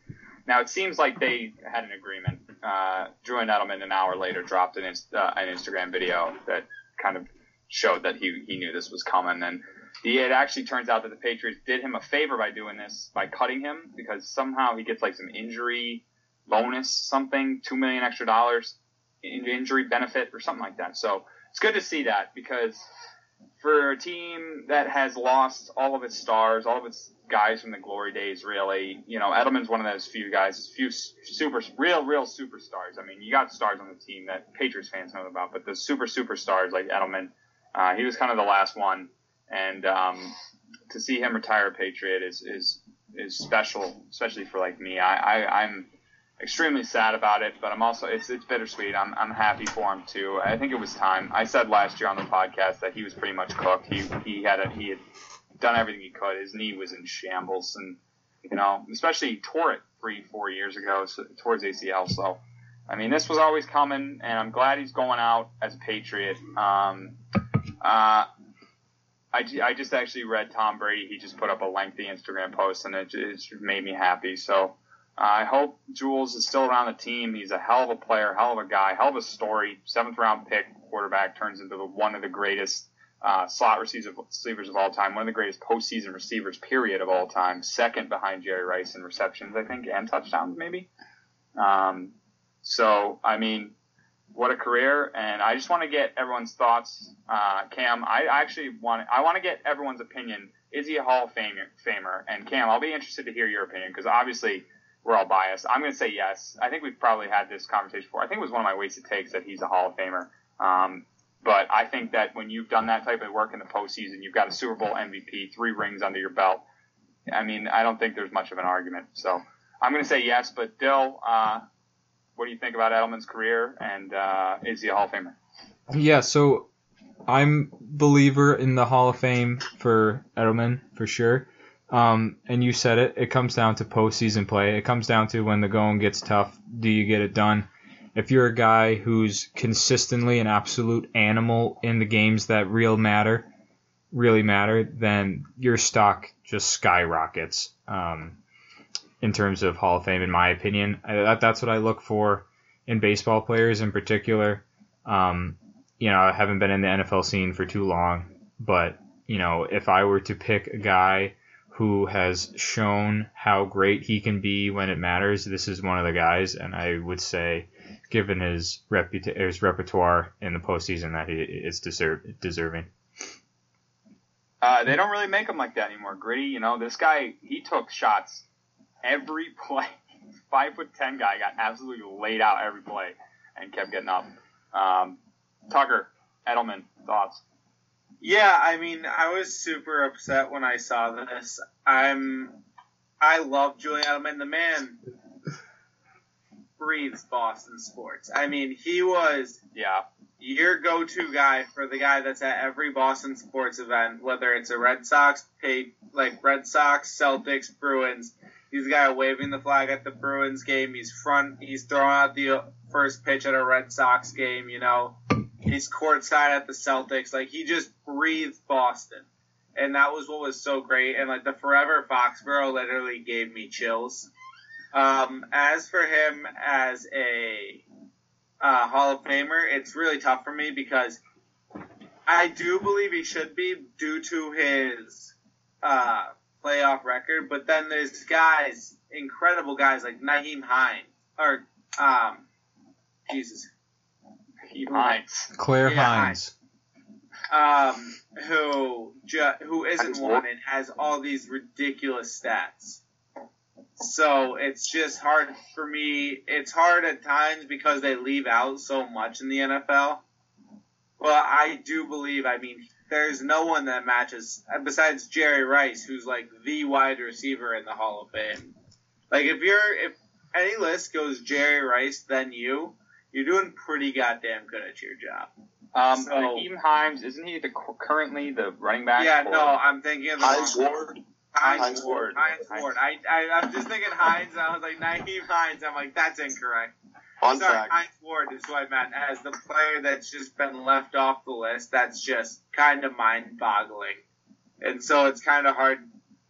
Now it seems like they had an agreement. Uh, Julian Edelman an hour later dropped an, uh, an Instagram video that kind of showed that he, he knew this was coming. And it actually turns out that the Patriots did him a favor by doing this, by cutting him, because somehow he gets like some injury bonus, something, two million extra dollars, injury benefit or something like that. So it's good to see that because for a team that has lost all of its stars, all of its guys from the glory days, really, you know, Edelman's one of those few guys, few super, real, real superstars. I mean, you got stars on the team that Patriots fans know about, but the super superstars like Edelman, uh, he was kind of the last one, and um, to see him retire a Patriot is is is special, especially for like me. I, I I'm extremely sad about it, but I'm also it's it's bittersweet. I'm I'm happy for him too. I think it was time. I said last year on the podcast that he was pretty much cooked. He he had a, he had done everything he could. His knee was in shambles, and you know, especially he tore it three four years ago so, towards ACL. So. I mean, this was always coming, and I'm glad he's going out as a Patriot. Um, uh, I, I just actually read Tom Brady. He just put up a lengthy Instagram post, and it just made me happy. So I hope Jules is still around the team. He's a hell of a player, hell of a guy, hell of a story. Seventh round pick quarterback turns into the, one of the greatest uh, slot receivers of all time, one of the greatest postseason receivers, period, of all time. Second behind Jerry Rice in receptions, I think, and touchdowns, maybe. Um, so, I mean, what a career! And I just want to get everyone's thoughts. Uh, Cam, I actually want I want to get everyone's opinion. Is he a Hall of Famer? Famer? And Cam, I'll be interested to hear your opinion because obviously we're all biased. I'm going to say yes. I think we've probably had this conversation before. I think it was one of my wasted takes that he's a Hall of Famer. Um, but I think that when you've done that type of work in the postseason, you've got a Super Bowl MVP, three rings under your belt. I mean, I don't think there's much of an argument. So I'm going to say yes. But Dill, uh, what do you think about Edelman's career, and uh, is he a Hall of Famer? Yeah, so I'm believer in the Hall of Fame for Edelman for sure. Um, and you said it. It comes down to postseason play. It comes down to when the going gets tough. Do you get it done? If you're a guy who's consistently an absolute animal in the games that real matter, really matter, then your stock just skyrockets. Um, in terms of Hall of Fame, in my opinion. I, that, that's what I look for in baseball players in particular. Um, you know, I haven't been in the NFL scene for too long, but you know, if I were to pick a guy who has shown how great he can be when it matters, this is one of the guys, and I would say, given his reputa- his repertoire in the postseason, that he is deserve- deserving. Uh, they don't really make him like that anymore. Gritty, you know, this guy he took shots every play. Five foot ten guy got absolutely laid out every play and kept getting up. Um, Tucker, Edelman, thoughts? Yeah, I mean, I was super upset when I saw this. I'm, I love Julian Edelman. The man breathes Boston sports. I mean, he was yeah your go-to guy for the guy that's at every Boston sports event, whether it's a Red Sox, pay, like Red Sox, Celtics, Bruins. He's the guy waving the flag at the Bruins game. He's front. He's throwing out the first pitch at a Red Sox game. You know, he's courtside at the Celtics. Like he just breathed Boston, and that was what was so great. And like the Forever Foxborough literally gave me chills. Um, as for him as a uh, Hall of Famer, it's really tough for me because I do believe he should be due to his uh, playoff record, but then there's guys, incredible guys like Nyheim Hines or um, Jesus, Nyheim Hines, Claire Yeah, Hines. um, who ju- who isn't Hines one and has all these ridiculous stats. So it's just hard for me. It's hard at times because they leave out so much in the NFL. Well, I do believe. I mean, there's no one that matches besides Jerry Rice, who's like the wide receiver in the Hall of Fame. Like if you're if any list goes Jerry Rice, then you, you're doing pretty goddamn good at your job. Um, So- Nyheim Hines, isn't he the currently the running back? Yeah, for- no, I'm thinking of the Hines wrong- Ward. Hines, Hines Ward. Ward. Hines Hines. Ward. I, I, I'm just thinking Hines, and I was like, Nyheim Hines. I'm like, that's incorrect. Fun Sorry, fact. Hines Ward is who I meant as the player that's just been left off the list. That's just kind of mind boggling. And so it's kind of hard.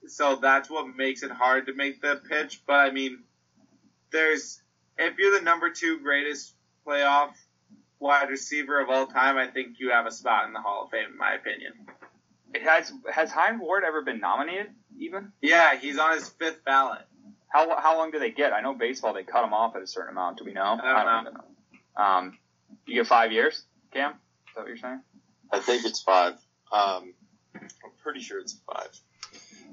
So that's what makes it hard to make the pitch. But I mean, there's, if you're the number two greatest playoff wide receiver of all time, I think you have a spot in the Hall of Fame, in my opinion. It has has Hines Ward ever been nominated? Even Yeah, he's on his fifth ballot. how how long do they get? I know baseball they cut him off at a certain amount. Do we know? I don't even know. Um, you get five years, Cam. Is that what you're saying? I think it's five. Um, I'm pretty sure it's five.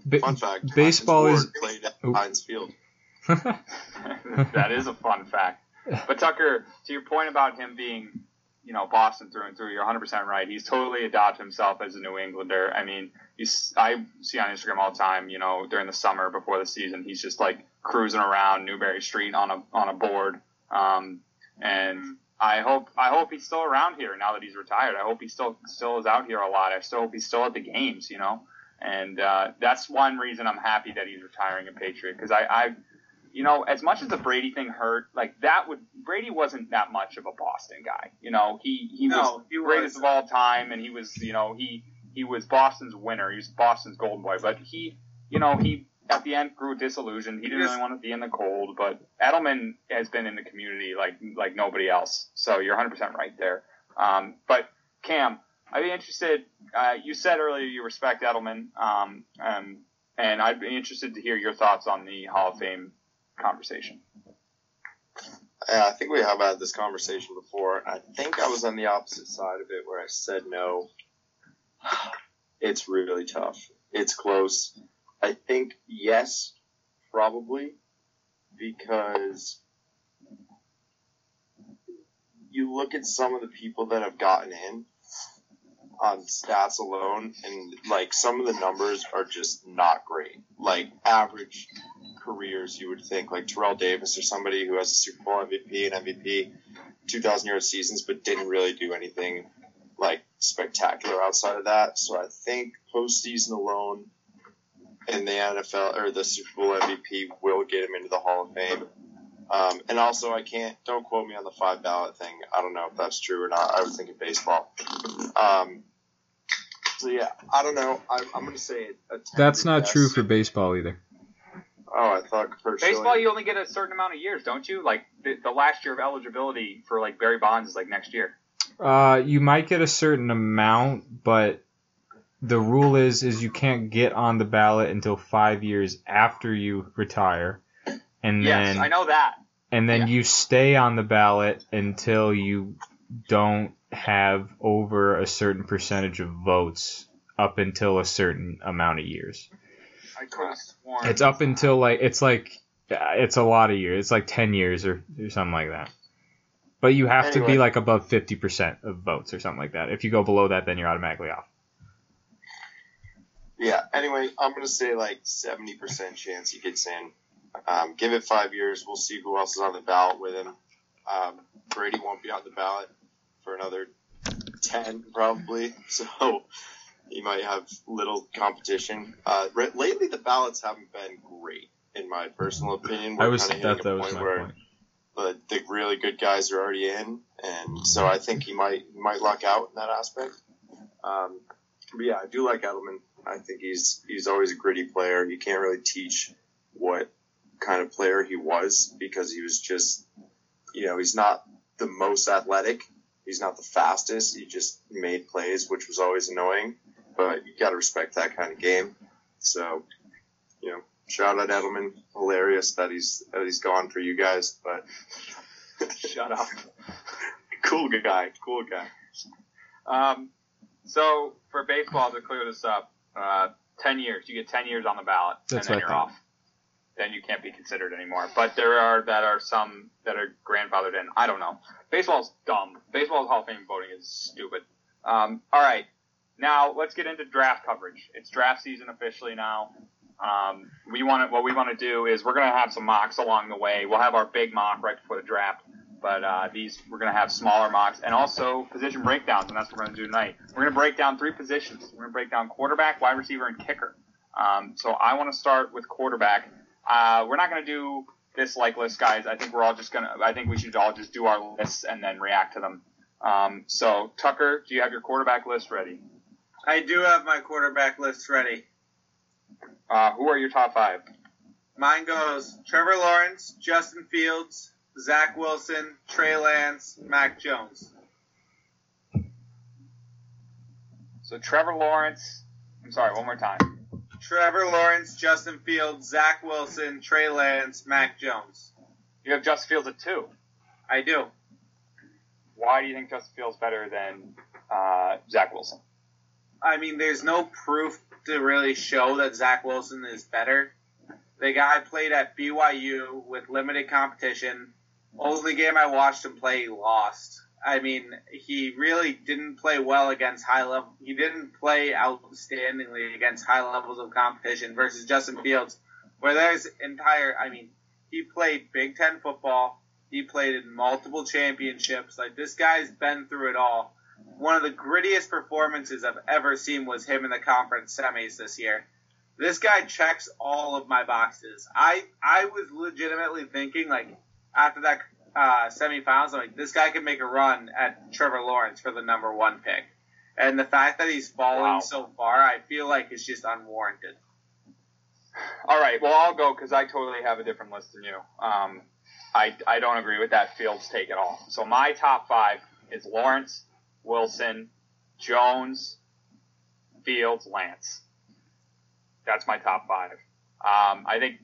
Ba- Fun fact. baseball Hines is- Ward played at Oh. Heinz Field. that is a fun fact. But Tucker, to your point about him being you know, Boston through and through. You're 100% right. He's totally adopted himself as a New Englander. I mean, he's, I see on Instagram all the time, you know, during the summer before the season, he's just like cruising around Newbury Street on a, on a board. Um, and I hope, I hope he's still around here now that he's retired. I hope he still, still is out here a lot. I still hope he's still at the games, you know, and, uh, that's one reason I'm happy that he's retiring a Patriot because I, I, you know, as much as the Brady thing hurt, like that would Brady wasn't that much of a Boston guy. You know, he he No, was he greatest was. of all time, and he was you know he he was Boston's winner. He was Boston's golden boy, but he you know he at the end grew disillusioned. He didn't really want to be in the cold, but Edelman has been in the community like like nobody else. So you're 100 percent right there. Um, but Cam, I'd be interested. Uh, you said earlier you respect Edelman, um, um, and I'd be interested to hear your thoughts on the Hall of Fame conversation. I think we have had this conversation before. I think I was on the opposite side of it where I said no. It's really tough. It's close. I think yes, probably, because you look at some of the people that have gotten in on stats alone, and like some of the numbers are just not great. Like average careers, you would think like Terrell Davis or somebody who has a Super Bowl MVP and MVP, 2,000 yard seasons, but didn't really do anything like spectacular outside of that. So I think postseason alone in the NFL or the Super Bowl MVP will get him into the Hall of Fame. Um, and also, I can't, don't quote me on the five ballot thing. I don't know if that's true or not. I was thinking baseball. Um, so yeah, I don't know. I'm, I'm going to say That's not yes. true for baseball either. Oh, I thought for sure. Baseball, you only get a certain amount of years, don't you? Like the, the last year of eligibility for like Barry Bonds is like next year. Uh, you might get a certain amount, but the rule is is you can't get on the ballot until five years after you retire, and Yes, then I know that. and then yeah. you stay on the ballot until you don't have over a certain percentage of votes up until a certain amount of years. I could have sworn. It's up until like it's like it's a lot of years. It's like ten years or, or something like that. But you have to be like above fifty percent of votes or something like that. If you go below that, then you're automatically off. Yeah. Anyway, I'm gonna say like 70% chance he gets in. Um, give it five years. We'll see who else is on the ballot with him. Um, Brady won't be on the ballot for another 10 probably, so he might have little competition. Uh, re- lately, the ballots haven't been great, in my personal opinion. I We're was kinda hitting that that was point my where point. the, the really good guys are already in, and so I think he might he might luck out in that aspect. Um, but yeah, I do like Edelman. I think he's he's always a gritty player. You can't really teach what kind of player he was because he was just, you know, he's not the most athletic. He's not the fastest. He just made plays, which was always annoying. But you got to respect that kind of game. So, you know, shout out Edelman. Hilarious that he's that he's gone for you guys, but Shut up. cool guy, cool guy. Um, so for baseball, to clear this up, uh, ten years. You get ten years on the ballot, That's and then you're thought. off. Then you can't be considered anymore. But there are that are some that are grandfathered in. I don't know. Baseball's dumb. Baseball's Hall of Fame voting is stupid. Um, all right, now let's get into draft coverage. It's draft season officially now. Um, we want to, what we want to do is we're going to have some mocks along the way. We'll have our big mock right before the draft, but uh, these we're going to have smaller mocks and also position breakdowns, and that's what we're going to do tonight. We're going to break down three positions. We're going to break down quarterback, wide receiver, and kicker. Um, so I want to start with quarterback. Uh, we're not going to do this like list, guys. I think we're all just going to. I think we should all just do our lists and then react to them. Um, so Tucker, do you have your quarterback list ready? I do have my quarterback list ready. Uh, who are your top five? Mine goes Trevor Lawrence, Justin Fields, Zach Wilson, Trey Lance, Mac Jones. So Trevor Lawrence. I'm sorry, one more time. Trevor Lawrence, Justin Fields, Zach Wilson, Trey Lance, Mac Jones. You have Justin Fields at two. I do. Why do you think Justin Fields better than uh, Zach Wilson? I mean, there's no proof to really show that Zach Wilson is better. The guy played at BYU with limited competition. Only game I watched him play, he lost. I mean, he really didn't play well against high level. He didn't play outstandingly against high levels of competition versus Justin Fields, where there's entire. I mean, he played Big Ten football. He played in multiple championships. Like this guy's been through it all. One of the grittiest performances I've ever seen was him in the conference semis this year. This guy checks all of my boxes. I I was legitimately thinking like after that uh, semifinals, I'm like this guy could make a run at Trevor Lawrence for the number one pick. And the fact that he's falling Wow. so far, I feel like it's just unwarranted. All right, well I'll go because I totally have a different list than you. Um, I I don't agree with that Fields take at all. So my top five is Lawrence, Wilson, Jones, Fields, Lance. That's my top five. Um, I think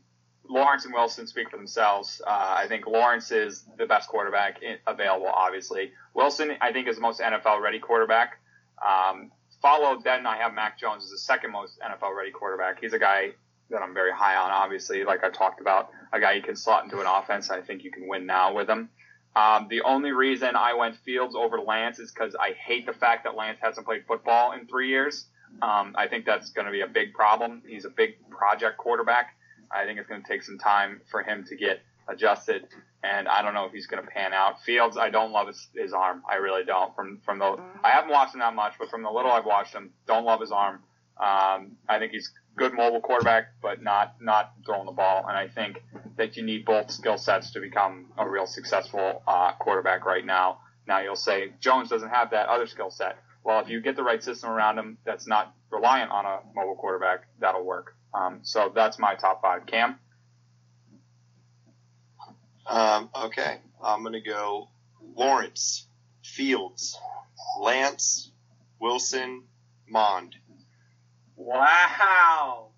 Lawrence and Wilson speak for themselves. Uh, I think Lawrence is the best quarterback in, available, obviously. Wilson, I think, is the most NFL ready quarterback. Um, followed, then I have Mac Jones as the second most NFL ready quarterback. He's a guy that I'm very high on, obviously, like I talked about. A guy you can slot into an offense. I think you can win now with him. Um, the only reason I went Fields over Lance is because I hate the fact that Lance hasn't played football in three years. Um, I think that's going to be a big problem. He's a big project quarterback. I think it's going to take some time for him to get adjusted, and I don't know if he's going to pan out. Fields, I don't love his, his arm. I really don't. From from the, I haven't watched him that much, but from the little I've watched him, don't love his arm. Um, I think he's good mobile quarterback, but not not throwing the ball. And I think that you need both skill sets to become a real successful uh, quarterback right now. Now you'll say Jones doesn't have that other skill set. Well, if you get the right system around him that's not reliant on a mobile quarterback, that'll work. Um, so that's my top five. Cam, Um, okay, I'm gonna go Lawrence, Fields, Lance, Wilson, Mond. Wow.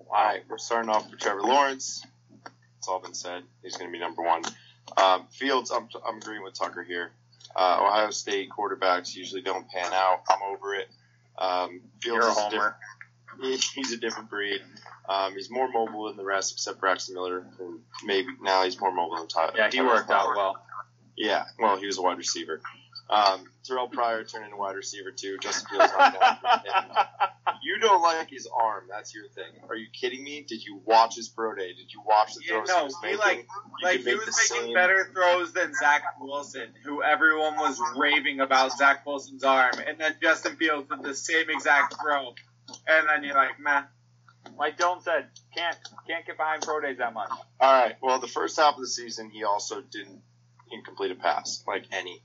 All right, we're starting off with Trevor Lawrence. It's all been said. He's going to be number one. Um, Fields, I'm, I'm agreeing with Tucker here. Uh, Ohio State quarterbacks usually don't pan out. I'm over it. Um, Fields you're a is homer. different- he's a different breed. Um, he's more mobile than the rest, except Braxton Miller. And maybe now he's more mobile than Tyler. Yeah, he Tyler worked out well. Yeah, well, he was a wide receiver. Um, Terrelle Pryor turned into wide receiver too. Justin Fields You don't like his arm. That's your thing. Are you kidding me? Did you watch his pro day? Did you watch the Yeah, throws no, he was he making? like You like he was making same- better throws than Zach Wilson, who everyone was raving about Zach Wilson's arm, and then Justin Fields did the same exact throw, and then you're like, man, Like Dylan said, can't can't get behind pro days that much. All right. Well, the first half of the season, he also didn't incomplete a pass, like any.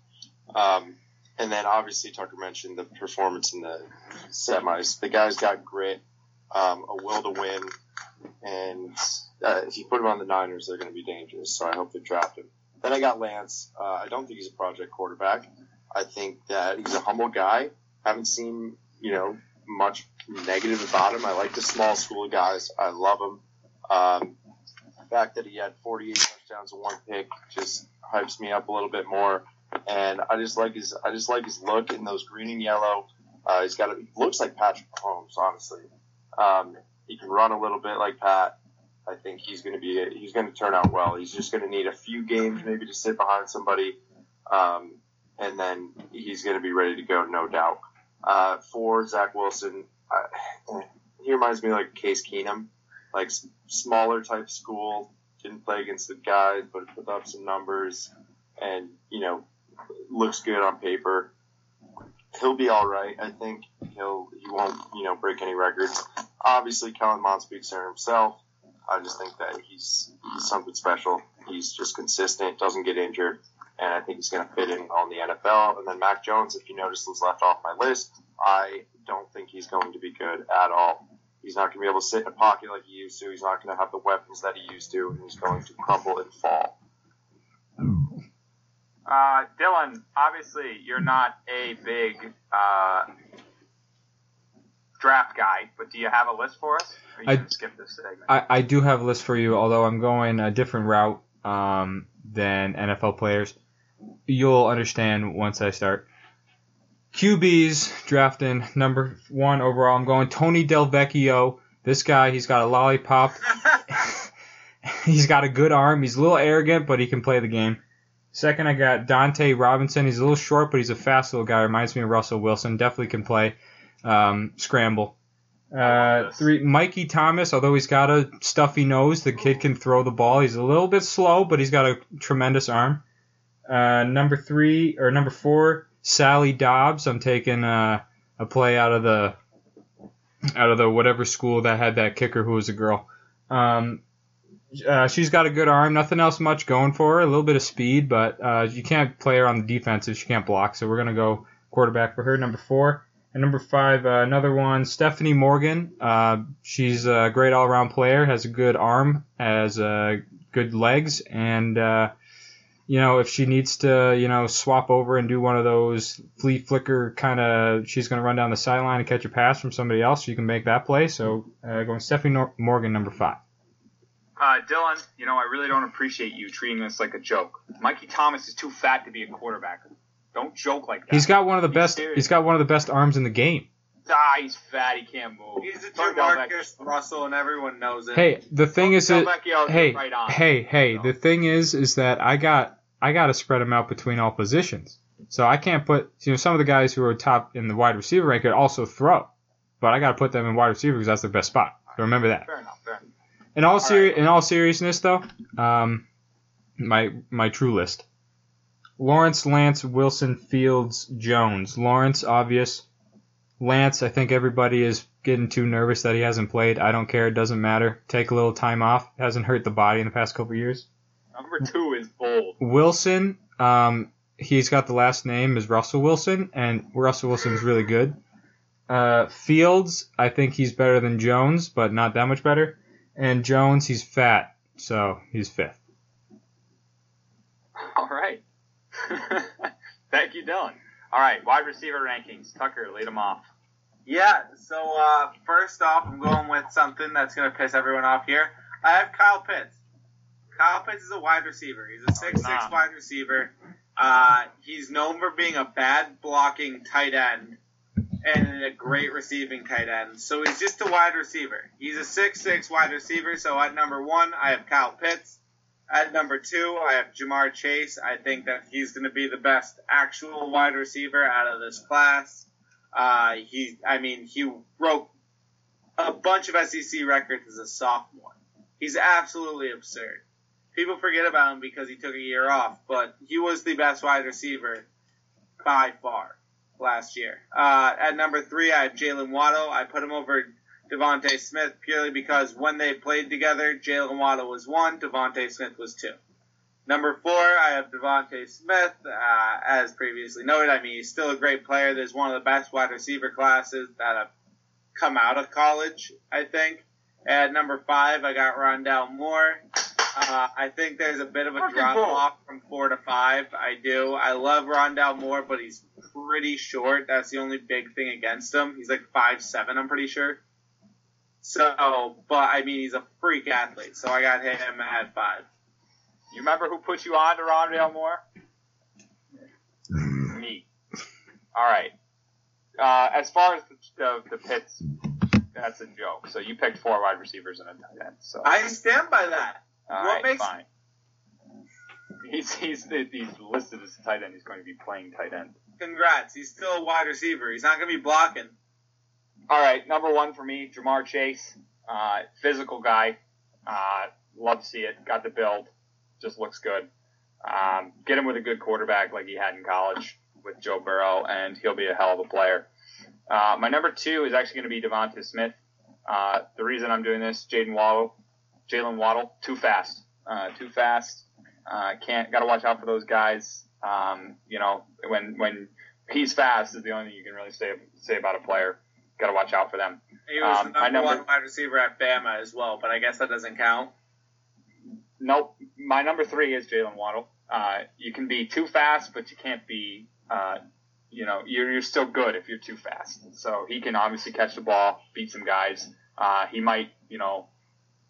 Um, and then obviously Tucker mentioned the performance in the semis. The guy's got grit, um, a will to win, and uh, if you put him on the Niners, they're going to be dangerous. So I hope they draft him. Then I got Lance. Uh, I don't think he's a project quarterback. I think that he's a humble guy. Haven't seen you know much negative about him. I like the small school guys. I love him. Um, the fact that he had 48 touchdowns and one pick just hypes me up a little bit more. And I just like his I just like his look in those green and yellow. Uh, he's got a, he looks like Patrick Mahomes, honestly. Um, he can run a little bit like Pat. I think he's going to be he's going to turn out well. He's just going to need a few games maybe to sit behind somebody, um, and then he's going to be ready to go, no doubt. Uh, for Zach Wilson, he reminds me like Case Keenum, like smaller type school. Didn't play against the guys, but put up some numbers, and you know, looks good on paper. He'll be all right. I think he'll he won't you know break any records. Obviously, Kellen Mond speaks for himself. I just think that he's he's something special. He's just consistent, doesn't get injured, and I think he's going to fit in on the NFL. And then Mac Jones, if you notice, was left off my list. I don't think he's going to be good at all. He's not going to be able to sit in a pocket like he used to. He's not going to have the weapons that he used to, and he's going to crumble and fall. Uh, Dylan, obviously you're not a big uh, draft guy, but do you have a list for us? I- skip this segment. I, I do have a list for you, although I'm going a different route um, than NFL players. You'll understand once I start. QBs drafting number one overall. I'm going Tony Delvecchio. This guy, he's got a lollipop. he's got a good arm. He's a little arrogant, but he can play the game. Second, I got Dante Robinson. He's a little short, but he's a fast little guy. Reminds me of Russell Wilson. Definitely can play um, scramble. Uh, three, Mikey Thomas. Although he's got a stuffy nose, the kid can throw the ball. He's a little bit slow, but he's got a tremendous arm. Uh, number three or number four, Sally Dobbs. I'm taking uh, a play out of the out of the whatever school that had that kicker who was a girl. Um, uh, she's got a good arm, nothing else much going for her. A little bit of speed, but uh, you can't play her on the defense if she can't block. So we're gonna go quarterback for her. Number four and number five, uh, another one, Stephanie Morgan. Uh, she's a great all-around player, has a good arm, has uh, good legs, and you know if she needs to, you know, swap over and do one of those flea flicker kind of, she's gonna run down the sideline and catch a pass from somebody else. You can make that play. So going Stephanie Morgan, number five. Uh, Dylan, you know, I really don't appreciate you treating this like a joke. Mikey Thomas is too fat to be a quarterback. Don't joke like that. He's got one of the Be best. serious. He's got one of the best arms in the game. Ah, he's fat. He can't move. He's a Tell Del Jamarcus Russell, and everyone knows it. Hey, the thing Tell is that Vecchio to hey, right on. hey, hey, the thing is, is that I got, I got to spread them out between all positions. So I can't put, you know, some of the guys who are top in the wide receiver rank could also throw, but I got to put them in wide receiver because that's their best spot. So remember that. Fair enough. Fair enough. In all seri- right. in all seriousness, though, um, my my true list: Lawrence, Lance, Wilson, Fields, Jones. Lawrence, obvious. Lance, I think everybody is getting too nervous that he hasn't played. I don't care; it doesn't matter. Take a little time off. It Hasn't hurt the body in the past couple years. Number two is bold. Wilson, um, he's got the last name is Russell Wilson, and Russell Wilson is really good. Uh, Fields, I think he's better than Jones, but not that much better. And Jones, he's fat, so he's fifth. All right. Thank you, Dylan. All right, wide receiver rankings. Tucker, lead them off. Yeah, so uh, first off, I'm going with something that's going to piss everyone off here. I have Kyle Pitts. Kyle Pitts is a wide receiver. He's a he's six six wide receiver. Uh, he's known for being a bad blocking tight end and a great receiving tight end. So he's just a wide receiver. He's a six six wide receiver. So at number one, I have Kyle Pitts. At number two, I have Ja'Marr Chase. I think that he's going to be the best actual wide receiver out of this class. Uh, he, I mean, he broke a bunch of SEC records as a sophomore. He's absolutely absurd. People forget about him because he took a year off, but he was the best wide receiver by far last year. Uh, at number three, I have Jaylen Waddle. I put him over Devonta Smith purely because when they played together, Jaylen Waddle was one, Devonta Smith was two. Number four, I have Devonta Smith. Uh, as previously noted, I mean, he's still a great player. There's one of the best wide receiver classes that have come out of college, I think. At number five, I got Rondale Moore. Uh, I think there's a bit of a Fucking drop off from four to five. I do. I love Rondale Moore, but he's pretty short. That's the only big thing against him. He's like five seven, I'm pretty sure. So, but I mean, he's a freak athlete. So I got him at five. You remember who put you on to Rondale Moore? Me. All right. Uh, as far as the, the, the pits, that's a joke. So you picked four wide receivers and a tight end. So I stand by that. all what right, makes- fine. He's he's he's listed as a tight end. He's going to be playing tight end. Congrats. He's still a wide receiver. He's not going to be blocking. All right, number one for me, Ja'Marr Chase, uh, physical guy. Uh, love to see it. Got the build. Just looks good. Um, get him with a good quarterback like he had in college with Joe Burrow, and he'll be a hell of a player. Uh, my number two is actually going to be Devonta Smith. Uh, the reason I'm doing this, Jaden Waddle, Jaylen Waddle, too fast, uh, too fast. Uh, can't got to watch out for those guys. Um, you know, when when he's fast is the only thing you can really say say about a player. Got to watch out for them. He was Um, the my number, number- one wide receiver at Bama as well, but I guess that doesn't count. Nope. My number three is Jaylen Waddle. Uh, you can be too fast, but you can't be, uh, you know, you're, you're still good if you're too fast. So he can obviously catch the ball, beat some guys. Uh, he might, you know,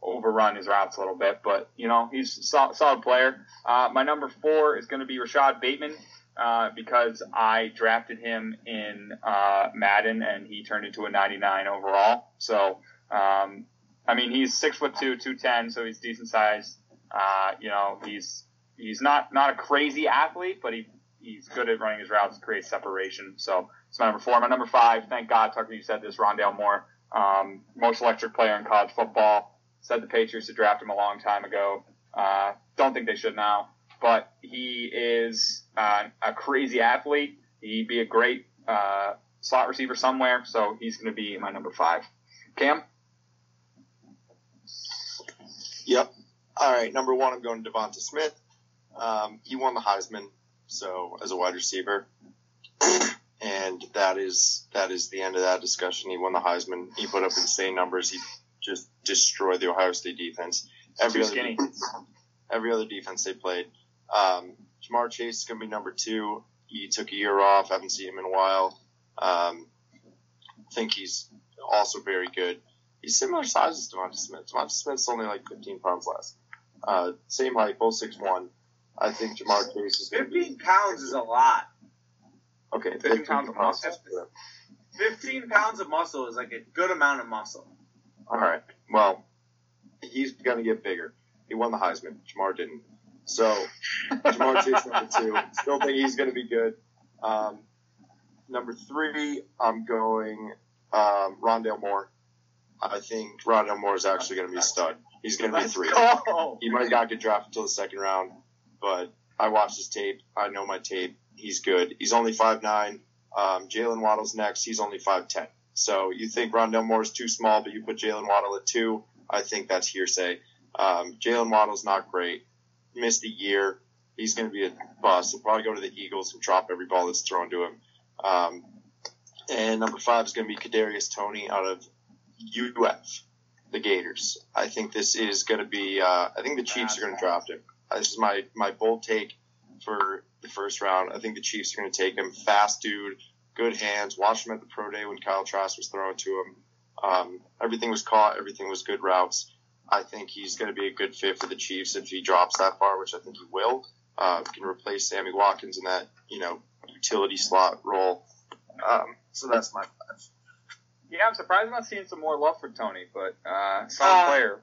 overrun his routes a little bit, but, you know, he's a solid, solid player. Uh, my number four is going to be Rashod Bateman. Uh, because I drafted him in uh, Madden and he turned into a 99 overall. So, um, I mean, he's six foot two, two ten, so he's decent sized. Uh, you know, he's he's not not a crazy athlete, but he he's good at running his routes, creates separation. So it's my number four. My number five, thank God, Tucker, you said this, Rondale Moore, um, most electric player in college football. Said the Patriots to draft him a long time ago. Uh, don't think they should now, but he is uh, a crazy athlete. He'd be a great uh, slot receiver somewhere, so he's going to be my number five. Cam? Yep. All right. Number one, I'm going to Devonta Smith. Um, he won the Heisman, so as a wide receiver, and that is that is the end of that discussion. He won the Heisman. He put up insane numbers. He just destroyed the Ohio State defense. Every Too other skinny. defense, every other defense they played. Um, Ja'Marr Chase is going to be number two. He took a year off. Haven't seen him in a while. Um, think he's also very good. He's similar size as Devonta Smith. Devonta Smith's only like 15 pounds less. Uh, same height, both six one. I think Jamar Chase is going to be 15 pounds is a lot. okay. 15 15 pounds of muscle. 15 pounds of muscle is like a good amount of muscle. All right. Well, he's going to get bigger. He won the Heisman. Ja'Marr didn't. So Ja'Marr Chase number two. Still think he's going to be good. Um, number three, I'm going um, Rondale Moore. I think Rondale Moore is actually going to be a stud. He's going to be three. go. He might not get drafted until the second round, but I watched his tape. I know my tape. He's good. He's only five nine. Um, Jaylen Waddle's next. He's only five ten. So you think Rondale Moore is too small, but you put Jaylen Waddle at two. I think that's hearsay. Um, Jalen Waddle's not great. Missed a year. He's going to be a bust. He'll probably go to the Eagles and drop every ball that's thrown to him. Um, and number five is going to be Kadarius Toney out of UF, the Gators. I think this is going to be. Uh, I think the Chiefs are going to draft him. Uh, This is my my bold take for the first round. I think the Chiefs are going to take him. Fast dude, good hands. Watched him at the pro day when Kyle Trask was throwing to him. Um, everything was caught. Everything was good routes. I think he's going to be a good fit for the Chiefs if he drops that far, which I think he will. Uh, can replace Sammy Watkins in that you know utility slot role. Um, so that's my five. Yeah, I'm surprised I'm not seeing some more love for Toney, but uh, solid Uh, player.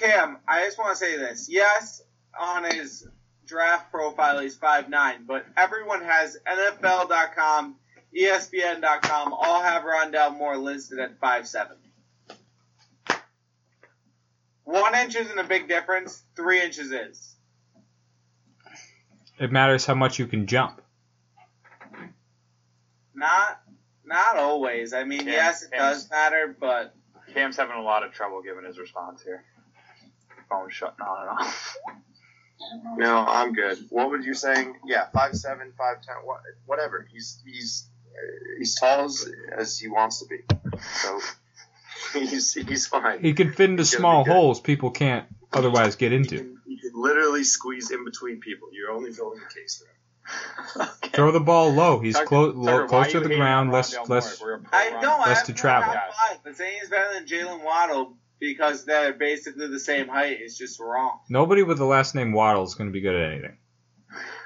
Cam, I just want to say this. Yes, on his draft profile, he's 5'9", but everyone has NFL.com, ESPN.com, all have Rondale Moore listed at 5'7". One inch isn't a big difference. Three inches is. It matters how much you can jump. Not, not always. I mean, Yeah, yes, it and- does matter, but Cam's having a lot of trouble giving his response here. Phone's shutting on and off. No, I'm good. What were you saying? Yeah, five seven, five ten, what, whatever. He's he's he's tall as, as he wants to be. So he's he's fine. He can fit into small holes people can't otherwise get He into. can, he can literally squeeze in between people. You're only building a case for him. Throw the ball low. He's Tucker- clo- Tucker, low, close to the ground, on less Rondale less. Moore? We're I Ron- know I Less have to travel. at five, but saying he's better than Jaylen Waddle because they're basically the same height is just wrong. Nobody with the last name Waddle is going to be good at anything.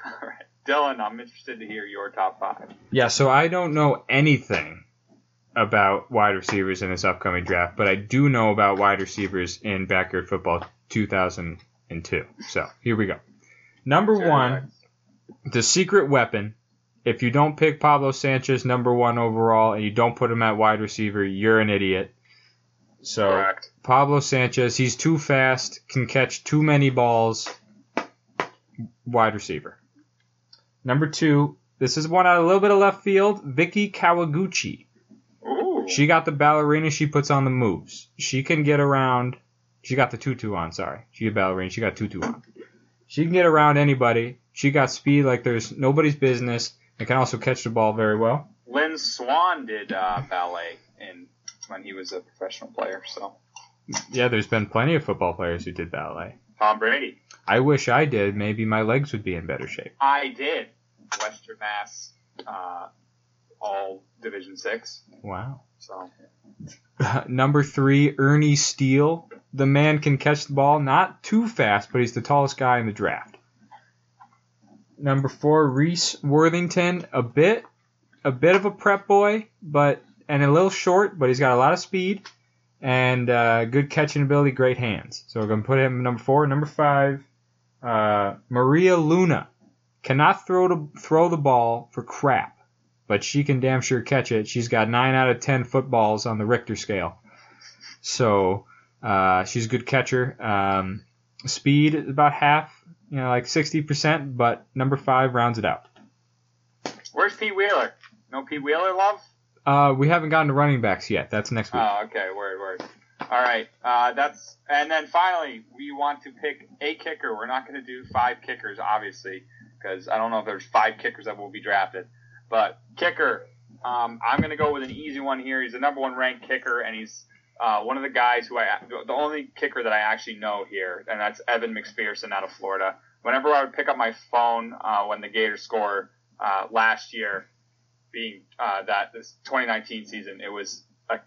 All right. Dylan, I'm interested to hear your top five. Yeah, so I don't know anything about wide receivers in this upcoming draft, but I do know about wide receivers in Backyard Football 2002. So here we go. Number one, the secret weapon. If you don't pick Pablo Sanchez number one overall and you don't put him at wide receiver, you're an idiot. So Correct. Pablo Sanchez, he's too fast, can catch too many balls. Wide receiver. Number two, this is one out a little bit of left field. Vicki Kawaguchi. Ooh. She got the ballerina. She puts on the moves. She can get around. She got the tutu on. Sorry, she got ballerina. She got tutu on. She can get around anybody. She got speed like there's nobody's business, and can also catch the ball very well. Lynn Swann did uh, ballet in when he was a professional player. So Yeah, there's been plenty of football players who did ballet. Tom Brady, I wish I did. Maybe my legs would be in better shape. I did Western Mass, uh, all Division Six. Wow. So Number three, Ernie Steele. The man can catch the ball, not too fast, but he's the tallest guy in the draft. Number four, Reese Worthington. A bit, a bit of a prep boy, but and a little short, but he's got a lot of speed and uh, good catching ability, great hands. So we're gonna put him number four. Number five, Uh, Maria Luna cannot throw to, throw the ball for crap, but she can damn sure catch it. She's got nine out of ten footballs on the Richter scale, so uh, she's a good catcher. Um, speed is about half, you know, like sixty percent, but number five rounds it out. Where's Pete Wheeler? No Pete Wheeler love? Uh, we haven't gotten to running backs yet. That's next week. Oh, okay. Word, word. All right. Uh, that's and then finally we want to pick a kicker. We're not going to do five kickers, obviously, because I don't know if there's five kickers that will be drafted. But kicker, um, I'm going to go with an easy one here. He's the number one ranked kicker, and he's uh, one of the guys who I the only kicker that I actually know here, and that's Evan McPherson out of Florida. Whenever I would pick up my phone uh, when the Gators score uh, last year, being uh, that this 2019 season, it was a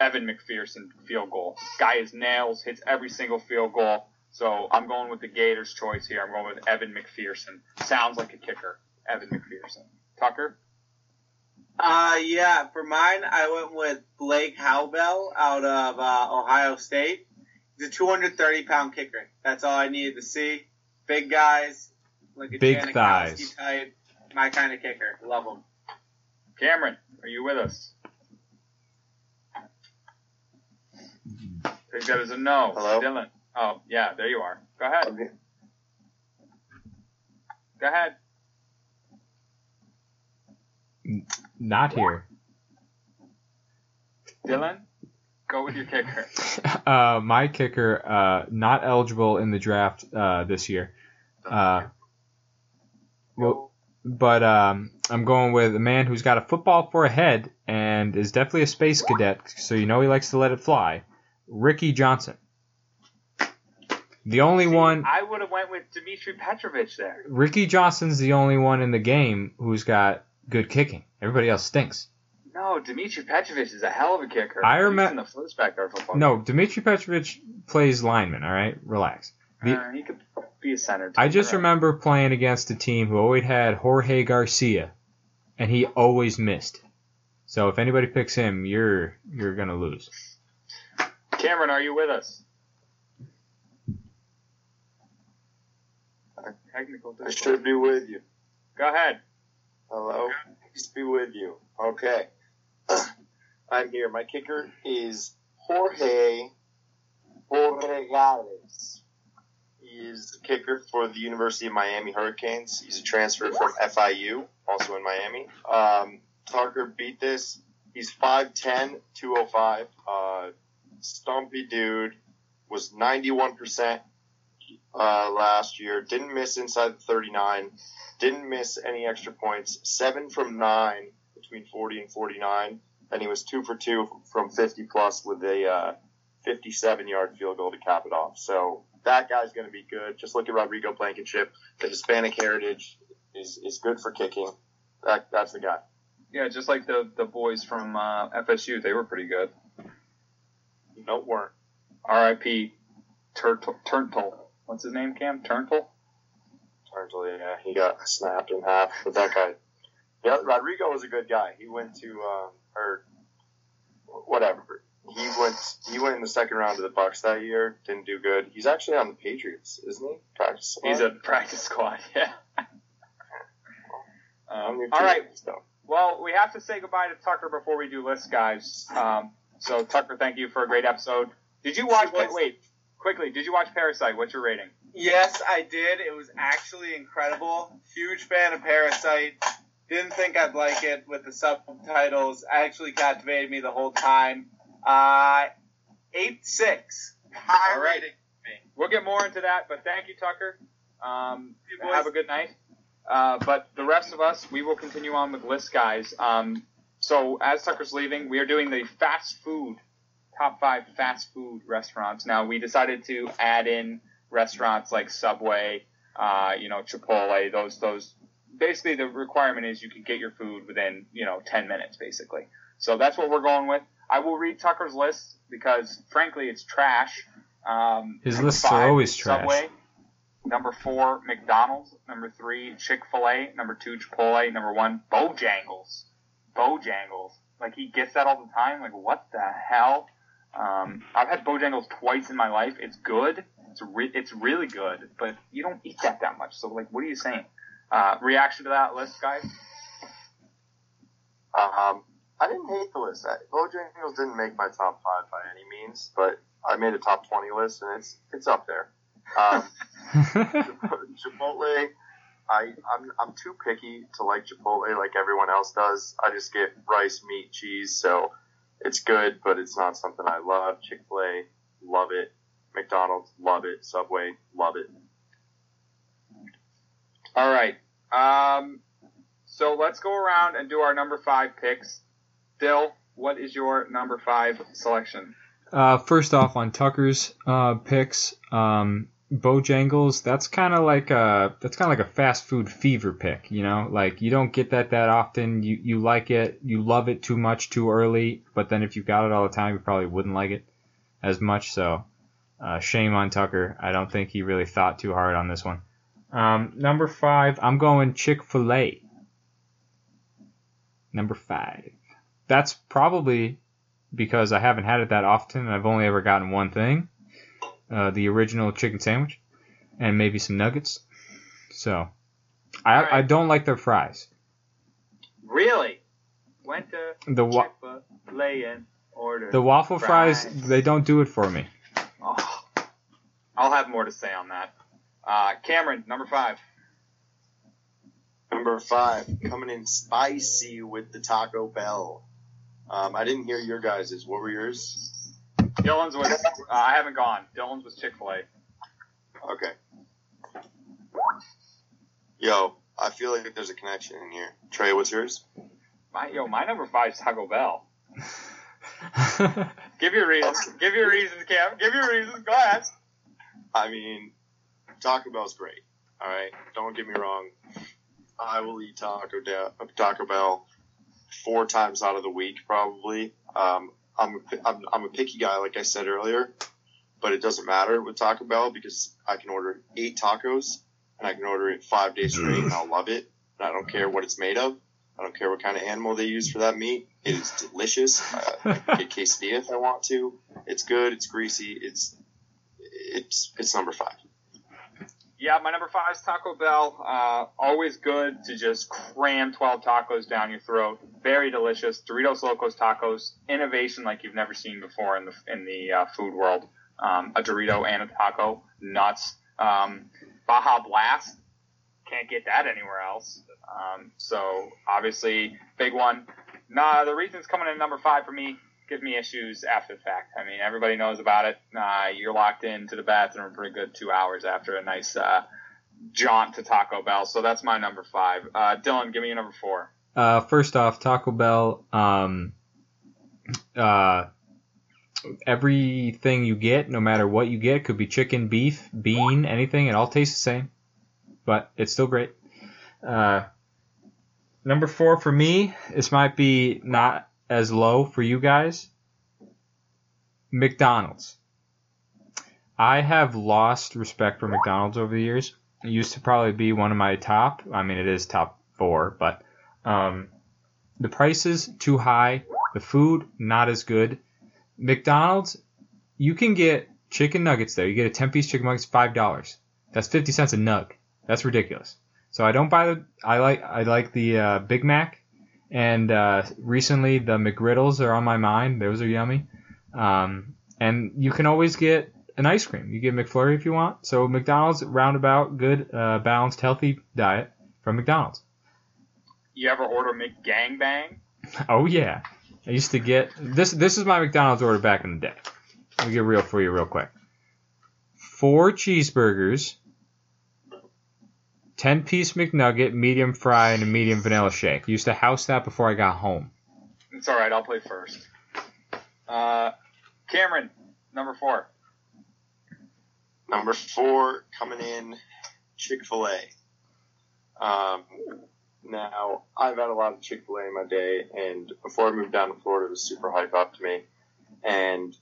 Evan McPherson field goal. Guy is nails, hits every single field goal. So I'm going with the Gators choice here. I'm going with Evan McPherson. Sounds like a kicker. Evan McPherson. Tucker? Uh, yeah, for mine, I went with Blake Haubeil out of uh, Ohio State. He's a 230 pound kicker. That's all I needed to see. Big guys, like a Big Janikowski thighs. type. My kind of kicker. Love him. Cameron, are you with us? Take that as a no. Hello? Dylan. Oh, yeah, there you are. Go ahead. Okay. Go ahead. Not here. Dylan, go with your kicker. Uh, my kicker, uh, not eligible in the draft uh, this year. Uh, well, but um, I'm going with a man who's got a football for a head and is definitely a space cadet, so you know he likes to let it fly. Ricky Johnson. The only one, I would have went with Dmitry Petrovich there. Ricky Johnson's the only one in the game who's got good kicking. Everybody else stinks. No, Dmitry Petrovich is a hell of a kicker. I remember remem- in the flow spectator football. No, Dmitry Petrovich plays lineman. All right, relax. the- Uh, he could be a center. I just right. remember playing against a team who always had Jorge Garcia, and he always missed. So if anybody picks him, you're you're gonna lose. Cameron, are you with us? Technical I should be with you. Go ahead. Hello. Peace be with you. Okay. I'm here. My kicker is Jose Borregales. He is the kicker for the University of Miami Hurricanes. He's a transfer from FIU, also in Miami. Um, Tucker beat this. He's 5'10", 205. Uh, stumpy dude. Was 91% uh, last year. Didn't miss inside the 39 didn't miss any extra points. Seven from nine between 40 and 49, and he was two for two from 50 plus with a uh, 57 yard field goal to cap it off. So that guy's going to be good. Just look at Rodrigo Blankenship. The Hispanic heritage is, is good for kicking. That, that's the guy. Yeah, just like the the boys from uh, FSU, they were pretty good. No weren't. R.I.P. Turtle. Turntle. What's his name? Cam Turntle. Turtle, yeah, he got snapped in half. But that guy, yeah, Rodrigo was a good guy. He went to, um, or whatever. He went. He went in the second round of the Bucs that year. Didn't do good. He's actually on the Patriots, isn't he? Practice. He's a practice squad. Yeah. Um, all right. Well, we have to say goodbye to Tucker before we do lists, guys. Um, so Tucker, thank you for a great episode. Did you watch? Wait, wait, quickly. Did you watch Parasite? What's your rating? Yes, I did. It was actually incredible. Huge fan of Parasite. Didn't think I'd like it with the subtitles. Actually captivated me the whole time. Uh, eight six. High All right. rating. We'll get more into that, but thank you, Tucker. Um, You boys. have a good night. Uh, but the rest of us, we will continue on with list guys. Um, so as Tucker's leaving, we are doing the fast food top five fast food restaurants. Now we decided to add in restaurants like Subway, uh, you know, Chipotle. Those those basically the requirement is you can get your food within you know 10 minutes basically. So that's what we're going with. I will read Tucker's list because frankly it's trash. Um, His lists are five, always trash. Subway. Number four, McDonald's. Number three, Chick Fil A. Number two, Chipotle. Number one, Bojangles. Bojangles. Like he gets that all the time. Like what the hell? Um, I've had Bojangles twice in my life. It's good, It's re- it's really good, but you don't eat that that much. So like, what are you saying? Uh, reaction to that list, guys? Um, I didn't hate the list. I- Bojangles didn't make my top five by any means, but I made a top twenty list, and it's it's up there. Um, Chipotle, I I'm I'm too picky to like Chipotle like everyone else does. I just get rice, meat, cheese, so it's good, but it's not something I love. Chick Fil A, love it. McDonald's, love it. Subway, love it. All right. Um, so let's go around and do our number five picks. Dill, what is your number five selection? Uh, first off, on Tucker's uh, picks, um, Bojangles. That's kind of like a that's kind of like a fast food fever pick. You know, like you don't get that that often. You you like it, you love it too much too early, but then if you got it all the time, you probably wouldn't like it as much. So, uh, shame on Tucker. I don't think he really thought too hard on this one. Um, number five, I'm going Chick Fil A. Number five. That's probably because I haven't had it that often. And I've only ever gotten one thing, uh, the original chicken sandwich, and maybe some nuggets. So, I Alright. I don't like their fries. Really? Went to The wa- Chick-fil-A and ordered. the waffle fries, Fries. they don't do it for me. Oh, I'll have more to say on that. Uh, Cameron, number five. Number five, coming in spicy with the Taco Bell. Um, I didn't hear your guys's. What were yours? Dylan's was. Uh, I haven't gone. Dylan's was Chick Fil A. Okay. Yo, I feel like there's a connection in here. Trey, what's yours? My yo, my number five is Taco Bell. Give your reasons. Give your reasons, Cam. Give your reasons. Go ahead. I mean, Taco Bell's great. All right, don't get me wrong. I will eat Taco da- Taco Bell four times out of the week, probably. Um, I'm, a, I'm I'm a picky guy, like I said earlier, but it doesn't matter with Taco Bell because I can order eight tacos and I can order it five days straight, and I'll love it. And I don't care what it's made of. I don't care what kind of animal they use for that meat. It is delicious. Uh, I get quesadilla if I want to. It's good. It's greasy. It's it's it's number five. Yeah, my number five is Taco Bell. Uh, always good to just cram 12 tacos down your throat. Very delicious. Doritos Locos Tacos. Innovation like you've never seen before in the in the uh, food world. Um, a Dorito and a taco. Nuts. Um, Baja Blast. Can't get that anywhere else. Um, so obviously, big one. Nah, the reason it's coming in number five for me gives me issues after the fact. I mean, everybody knows about it. Uh, you're locked into the bathroom for a good two hours after a nice uh, jaunt to Taco Bell. So that's my number five. Uh, Dylan, give me your number four. Uh, first off, Taco Bell. Um, uh, everything you get, no matter what you get, could be chicken, beef, bean, anything. It all tastes the same, but it's still great. Uh, number four for me, this might be not as low for you guys. McDonald's. I have lost respect for McDonald's over the years. It used to probably be one of my top. I mean, it is top four, but um, the prices too high. The food not as good. McDonald's, you can get chicken nuggets there. You get a ten piece chicken nuggets, five dollars. That's fifty cents a nug. That's ridiculous. So I don't buy the. I like I like the uh, Big Mac, and uh, recently the McGriddles are on my mind. Those are yummy. Um, and you can always get an ice cream. You get McFlurry if you want. So McDonald's roundabout good, uh, balanced, healthy diet from McDonald's. You ever order McGangbang? Oh yeah, I used to get this. This is my McDonald's order back in the day. Let me get real for you real quick. Four cheeseburgers, ten piece McNugget, medium fry, and a medium vanilla shake. Used to house that before I got home. It's all right. I'll play first. Uh, Cameron, number four. Number four coming in, Chick Fil A. Um, now I've had a lot of Chick Fil A in my day, and before I moved down to Florida, it was super hype up to me. And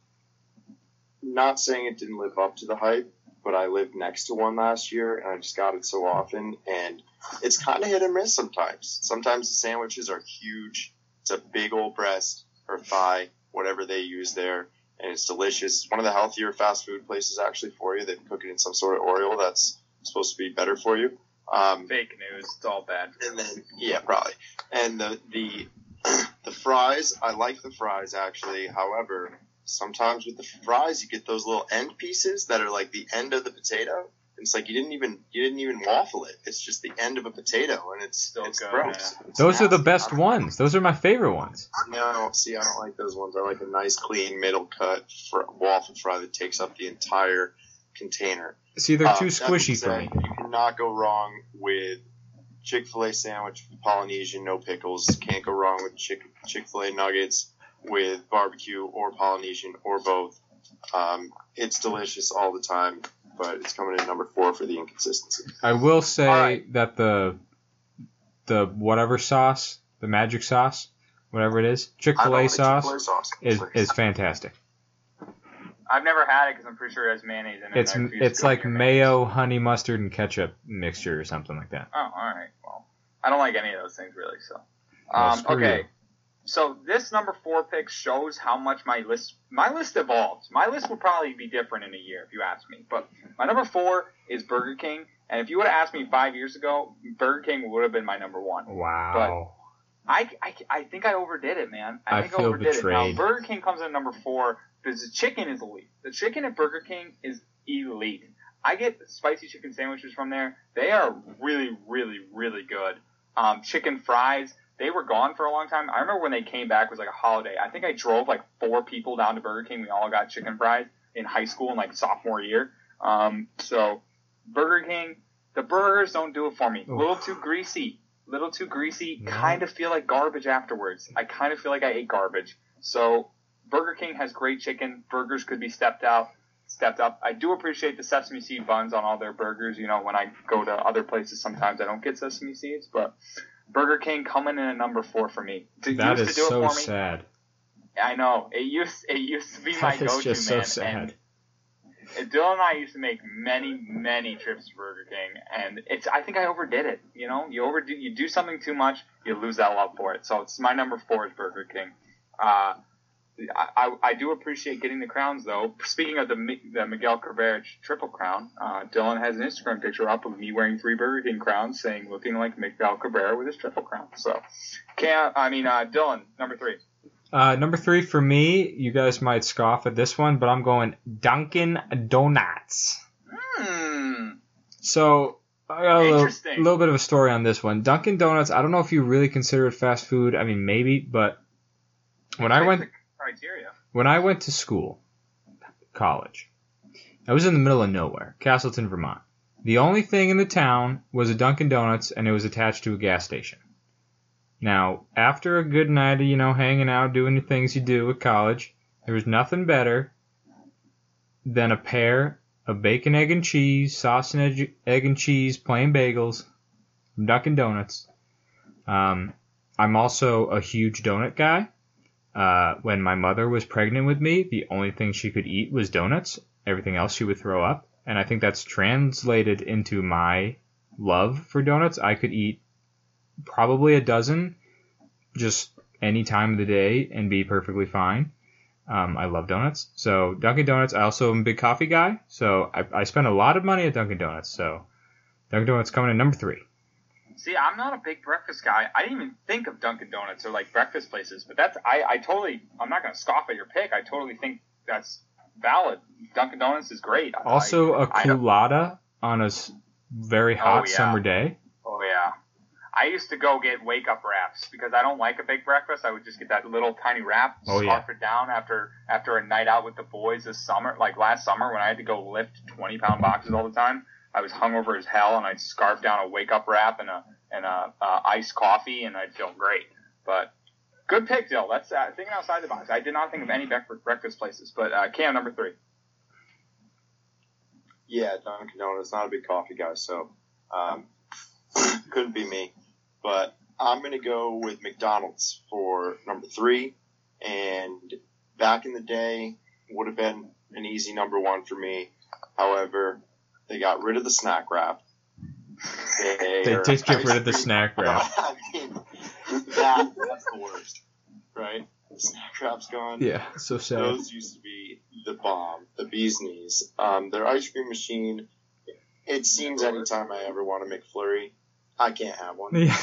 not saying it didn't live up to the hype, but I lived next to one last year, and I just got it so often, and it's kind of hit and miss sometimes. Sometimes the sandwiches are huge. It's a big old breast or thigh, whatever they use there, and it's delicious. It's one of the healthier fast food places actually for you. They cook it in some sort of oil that's supposed to be better for you. Um, Fake news. It's all bad. and then yeah, probably. And the the the fries, I like the fries actually. However, sometimes with the fries, you get those little end pieces that are like the end of the potato. It's like you didn't even you didn't even waffle it. It's just the end of a potato, and it's Still it's good, gross. It's Those are the best ones. Those are my favorite ones. No, see, I don't like those ones. I like a nice, clean, middle cut fr- waffle fry that takes up the entire container. See, they're Uh, too that squishy for me. You cannot go wrong with Chick Fil A sandwich, Polynesian, no pickles. Can't go wrong with Chick Chick Fil A nuggets with barbecue or Polynesian or both. Um, it's delicious all the time, but it's coming in number four for the inconsistency. I will say All right. that the the whatever sauce, the magic sauce, whatever it is, Chick Fil A sauce sauce. is is fantastic. I've never had it because I'm pretty sure it has mayonnaise in it. It's and I refuse to it's like near mayo, honey mustard, and ketchup mixture or something like that. Oh, all right. Well, I don't like any of those things really. So, um, screw okay. you. So this number four pick shows how much my list my list evolves. My list would probably be different in a year if you ask me. But my number four is Burger King, and if you would have asked me five years ago, Burger King would have been my number one. Wow. I, I, I think I overdid it, man. I, I think I overdid it. Now Burger King comes in number four because the chicken is elite. The chicken at Burger King is elite. I get spicy chicken sandwiches from there. They are really, really, really good. Um, chicken fries. They were gone for a long time. I remember when they came back it was like a holiday. I think I drove like four people down to Burger King. We all got chicken fries in high school in like sophomore year. Um, so Burger King, the burgers don't do it for me. A little too greasy. Little too greasy. Yeah. Kind of feel like garbage afterwards. I kind of feel like I ate garbage. So Burger King has great chicken. Burgers could be stepped out, stepped up. I do appreciate the sesame seed buns on all their burgers. You know, when I go to other places, sometimes I don't get sesame seeds, but Burger King coming in at number four for me. It That used is to do so it for me. sad. I know it used it used to be my go-to just man. so sad. Dylan and I used to make many, many trips to Burger King, and it's. I think I overdid it. You know, you overdo, you do something too much, you lose that love for it. So it's my number four is Burger King. Uh, I, I, I do appreciate getting the crowns though. Speaking of the the Miguel Cabrera triple crown, uh, Dylan has an Instagram picture up of me wearing three Burger King crowns, saying looking like Miguel Cabrera with his triple crown. So, can't. I mean, uh, Dylan, number three. Uh, number three for me, you guys might scoff at this one, but I'm going Dunkin' Donuts. Hmm. So I got a little, little bit of a story on this one. Dunkin' Donuts. I don't know if you really consider it fast food. I mean, maybe, but when I went criteria. when I went to school, college, I was in the middle of nowhere, Castleton, Vermont. The only thing in the town was a Dunkin' Donuts, and it was attached to a gas station. Now, after a good night of, you know, hanging out, doing the things you do at college, there was nothing better than a pair of bacon, egg, and cheese, sauce and egg, egg and cheese, plain bagels from Dunkin' Donuts. Um, I'm also a huge donut guy. Uh, when my mother was pregnant with me, the only thing she could eat was donuts. Everything else she would throw up. And I think that's translated into my love for donuts. I could eat probably a dozen just any time of the day and be perfectly fine. Um, I love donuts. So Dunkin' Donuts. I also am a big coffee guy. So I, I spend a lot of money at Dunkin' Donuts. So Dunkin' Donuts coming in number three. See, I'm not a big breakfast guy. I didn't even think of Dunkin' Donuts or like breakfast places, but that's I, I totally I'm not gonna scoff at your pick. I totally think that's valid. Dunkin' Donuts is great. Also a I don't- Coolatta on a very oh, hot yeah. summer day. Oh yeah. I used to go get wake up wraps because I don't like a big breakfast. I would just get that little tiny wrap, Oh, scarf yeah. it down after after a night out with the boys this summer. Like last summer when I had to go lift twenty pound boxes all the time, I was hungover as hell and I'd scarf down a wake up wrap and a and a uh, iced coffee and I'd feel great. But good pick, Dill. That's uh, thinking outside the box. I did not think of any breakfast places. But uh, Cam number three. Yeah, Dunkin' Donuts. Not a big coffee guy, so um, couldn't be me. But I'm gonna go with McDonald's for number three. And back in the day, would have been an easy number one for me. However, they got rid of the snack wrap. They, They did get rid of the snack wrap. I mean, that, that's the worst, right? The snack wrap's gone. Yeah, so sad. Those used to be the bomb, the bee's knees. Um, their ice cream machine. It seems anytime I ever want to make a McFlurry, I can't have one. Yeah.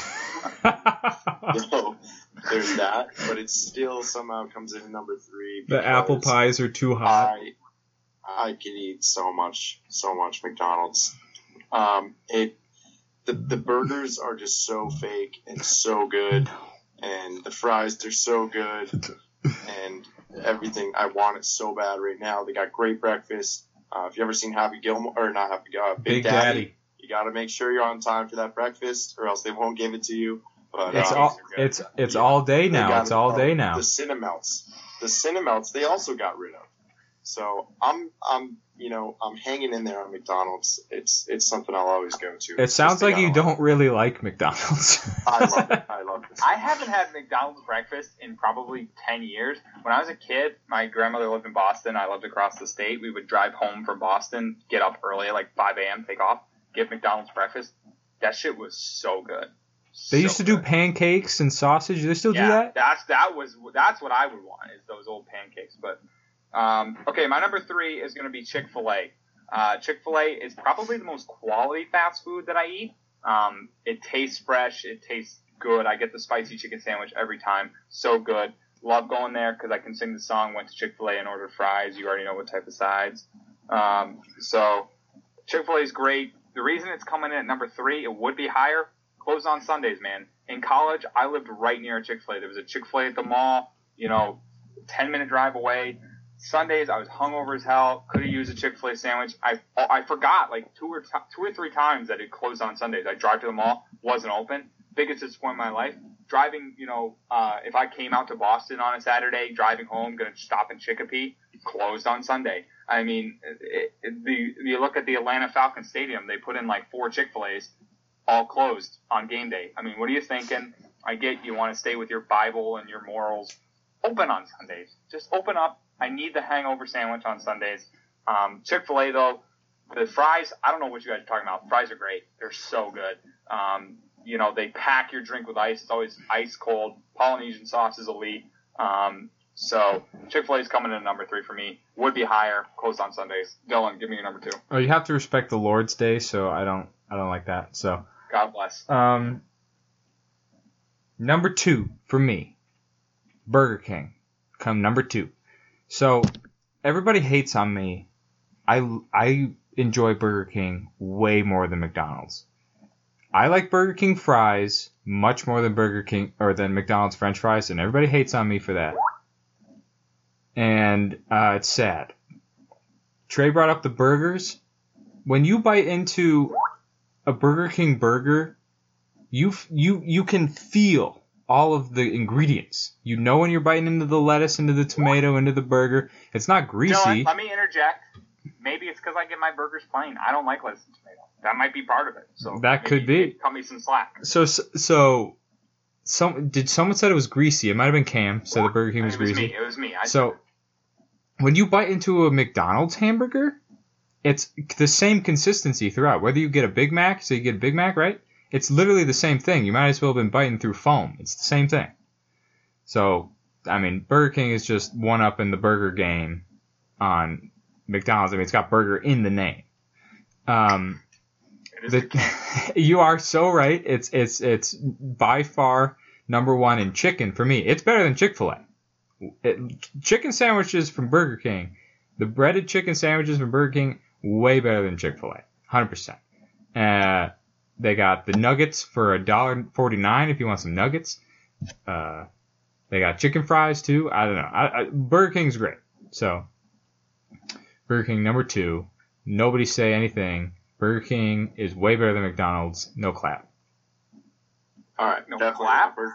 So there's that, but it still somehow comes in number three. the apple pies are too hot. I I can eat so much, so much McDonald's. Um, it the the burgers are just so fake and so good, and the fries they're so good, and everything I want it so bad right now. They got great breakfast. Uh, if you ever seen Happy Gilmore or not Happy uh, Big, Big Daddy, Daddy. you got to make sure you're on time for that breakfast, or else they won't give it to you. But It's uh, all it's it's all day now. It's all day now. The Cinnamelts, the Cinnamelts, they also got rid of. So I'm, I'm, you know, I'm hanging in there on McDonald's. It's, it's something I'll always go to. It sounds like you got a lot. don't really like McDonald's. I love it. I love this. I haven't had McDonald's breakfast in probably 10 years. When I was a kid, my grandmother lived in Boston. I lived across the state. We would drive home from Boston, get up early at like 5 a.m., take off, get McDonald's breakfast. That shit was so good. They So used to do pancakes and sausage. Do they still yeah, do that? That's that was that's what I would want is those old pancakes. But um, okay, my number three is going to be Chick Fil A. Uh, Chick Fil A is probably the most quality fast food that I eat. Um, it tastes fresh. It tastes good. I get the spicy chicken sandwich every time. So good. Love going there because I can sing the song. Went to Chick Fil A and ordered fries. You already know what type of sides. Um, so Chick Fil A is great. The reason it's coming in at number three, it would be higher. Closed on Sundays, man. In college, I lived right near a Chick Fil A. There was a Chick Fil A at the mall. You know, ten minute drive away. Sundays, I was hungover as hell. Could have used a Chick Fil A sandwich. I I forgot like two or t- two or three times that it closed on Sundays. I drive to the mall, wasn't open. Biggest disappointment of my life. Driving, you know, uh, if I came out to Boston on a Saturday, driving home, gonna stop in Chicopee, closed on Sunday. I mean, it, it, the you look at the Atlanta Falcons Stadium, they put in like four Chick Fil A's, all closed on game day. I mean, what are you thinking? I get you want to stay with your Bible and your morals. Open on Sundays. Just open up. I need the hangover sandwich on Sundays. Um, Chick Fil A though, the fries. I don't know what you guys are talking about. Fries are great. They're so good. Um, you know, they pack your drink with ice. It's always ice cold. Polynesian sauce is elite. Um, so Chick Fil A is coming in at number three for me. Would be higher. Closed on Sundays. Dylan, give me your number two. Oh, you have to respect the Lord's Day, so I don't I don't like that. So God bless. Um, number two for me, Burger King, come number two. So everybody hates on me. I I enjoy Burger King way more than McDonald's. I like Burger King fries much more than Burger King or than McDonald's French fries, and everybody hates on me for that. And uh, it's sad. Trey brought up the burgers. When you bite into a Burger King burger, you you you can feel all of the ingredients. You know when you're biting into the lettuce, into the tomato, into the burger. It's not greasy. Let me interject. Maybe it's because I get my burgers plain. I don't like lettuce and tomato. That might be part of it. So That could be. Cut me some slack. So so some did someone said it was greasy? It might have been Cam said the Burger King was it was greasy. me. It was me. I So when you bite into a McDonald's hamburger, it's the same consistency throughout. Whether you get a Big Mac, so you get a Big Mac, right? It's literally the same thing. You might as well have been biting through foam. It's the same thing. So I mean, Burger King is just one up in the burger game on McDonald's. I mean, it's got burger in the name. Um, the you are so right. It's it's it's by far number one in chicken for me. It's better than Chick Fil A. Chicken sandwiches from Burger King, the breaded chicken sandwiches from Burger King, way better than Chick Fil A, hundred percent. They got the nuggets for a dollar forty nine if you want some nuggets. Uh, they got chicken fries too. I don't know. I, I, Burger King's great. So Burger King number two. Nobody say anything. Burger King is way better than McDonald's. No clap. All right, No definitely. clap? Bur-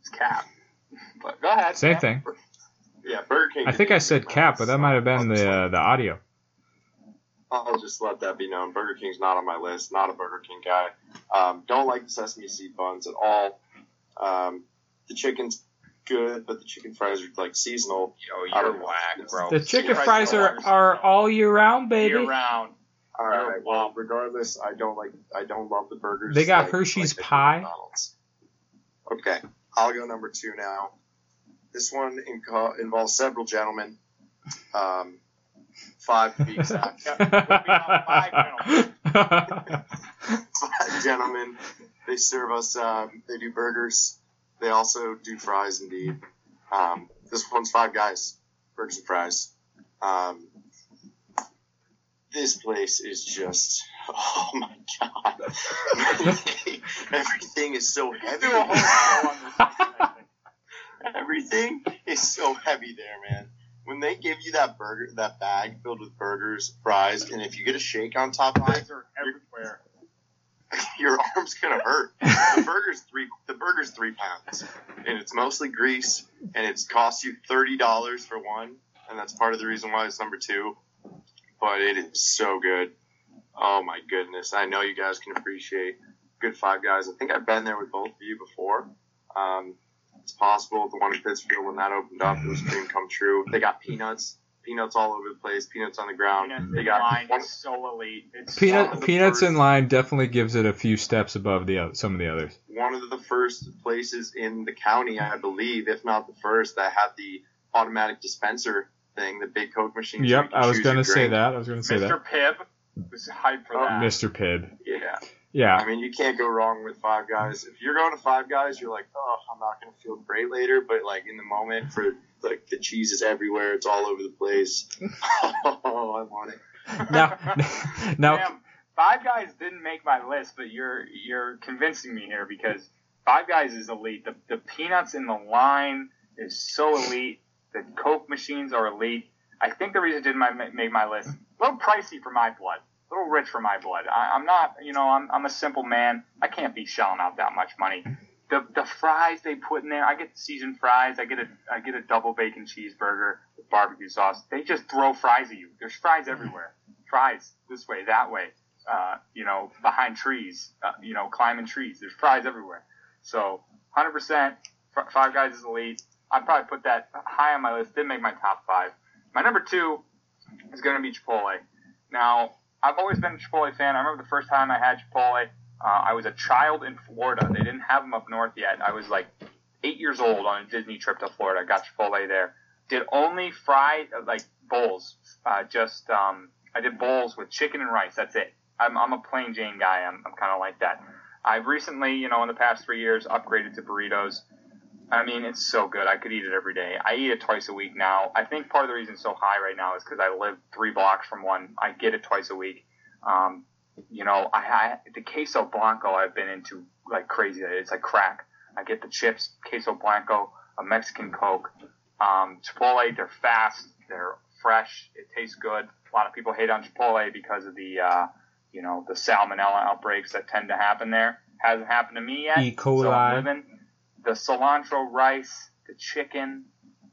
It's cap. But go ahead. Same Cap. thing. Yeah, Burger King. I think I said cap, but that might have been the uh, the audio. I'll just let that be known. Burger King's not on my list. Not a Burger King guy. Um, don't like the sesame seed buns at all. Um, the chicken's good, but the chicken fries are like seasonal. Yo, you're don't know. whack, bro. The chicken Chicken fries are, are all year round, baby. year round. All You're right. a Well, womp. regardless, I don't like. I don't love the burgers. They got like- Hershey's like pie. McDonald's. Okay, I'll go number two now. This one inco- involves several gentlemen. Um, five to be exact. Five gentlemen. They serve us. Um, they do burgers. They also do fries, indeed. Um, this one's five guys, burgers and fries. Um, this place is just. Oh my god! Everything is so heavy. Do a whole show on this. I think. Everything is so heavy there, man. When they give you that burger, that bag filled with burgers, fries, and if you get a shake on top of it, Fries are everywhere. your arm's gonna hurt. The burger's three. The burger's three pounds, and it's mostly grease, and it's cost you thirty dollars for one, and that's part of the reason why it's number two. But it is so good. Oh my goodness! I know you guys can appreciate good Five Guys. I think I've been there with both of you before. Um, it's possible the one in Pittsfield when that opened up, it was mm. a dream come true. They got peanuts, peanuts all over the place, peanuts on the ground. Peanuts they in got line one, is so elite. It's Peanut one of the peanuts first- in line definitely gives it a few steps above the oth- some of the others. one of the first places in the county, I believe, if not the first, that had the automatic dispenser thing, the big Coke machine. Yep, can I was gonna say drink. that. I was gonna say that. Mr. that. Pibb was hyped for Oh, that. Mr. Pibb. Yeah, Yeah. I mean, you can't go wrong with Five Guys. If you're going to Five Guys, you're like, oh, I'm not gonna feel great later, but like in the moment, for like the cheese is everywhere, it's all over the place. oh, I want it. Now, now, Damn, Five Guys didn't make my list, but you're you're convincing me here because Five Guys is elite. The the peanuts in the line is so elite. The Coke machines are elite. I think the reason it didn't make my list a little pricey for my blood, a little rich for my blood. I, I'm not, you know, I'm I'm a simple man. I can't be shelling out that much money. The the fries they put in there, I get seasoned fries. I get a I get a double bacon cheeseburger with barbecue sauce. They just throw fries at you. There's fries everywhere. Fries this way, that way. Uh, you know, behind trees. Uh, you know, climbing trees. There's fries everywhere. So 100%. Five Guys is elite. I'd probably put that high on my list. Didn't make my top five. My number two is going to be Chipotle. Now, I've always been a Chipotle fan. I remember the first time I had Chipotle. Uh, I was a child in Florida. They didn't have them up north yet. I was like eight years old on a Disney trip to Florida. I got Chipotle there. Did only fried uh, like bowls. Uh, just um, I did bowls with chicken and rice. That's it. I'm, I'm a plain Jane guy. I'm, I'm kind of like that. I've recently, you know, in the past three years, upgraded to burritos. I mean, it's so good. I could eat it every day. I eat it twice a week now. I think part of the reason it's so high right now is because I live three blocks from one. I get it twice a week. Um, you know, I, I the queso blanco I've been into like crazy. It's like crack. I get the chips, queso blanco, a Mexican Coke. Um, Chipotle, they're fast, they're fresh, it tastes good. A lot of people hate on Chipotle because of the, uh, you know, the salmonella outbreaks that tend to happen there. Hasn't happened to me yet. E. So coli. I'm living. The cilantro rice, the chicken,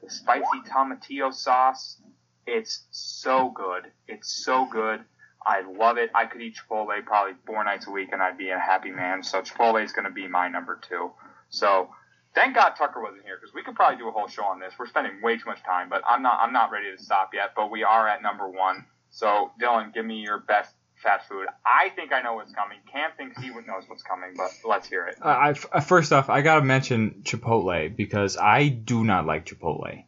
the spicy tomatillo sauce. It's so good. It's so good. I love it. I could eat Chipotle probably four nights a week and I'd be a happy man. So Chipotle is going to be my number two. So thank God Tucker wasn't here because we could probably do a whole show on this. We're spending way too much time, but I'm not. I'm not ready to stop yet. But we are at number one. So Dylan, give me your best fast food. I think I know what's coming. Cam thinks he knows what's coming, but let's hear it. Uh, I, I- first off, I gotta mention Chipotle because I do not like Chipotle.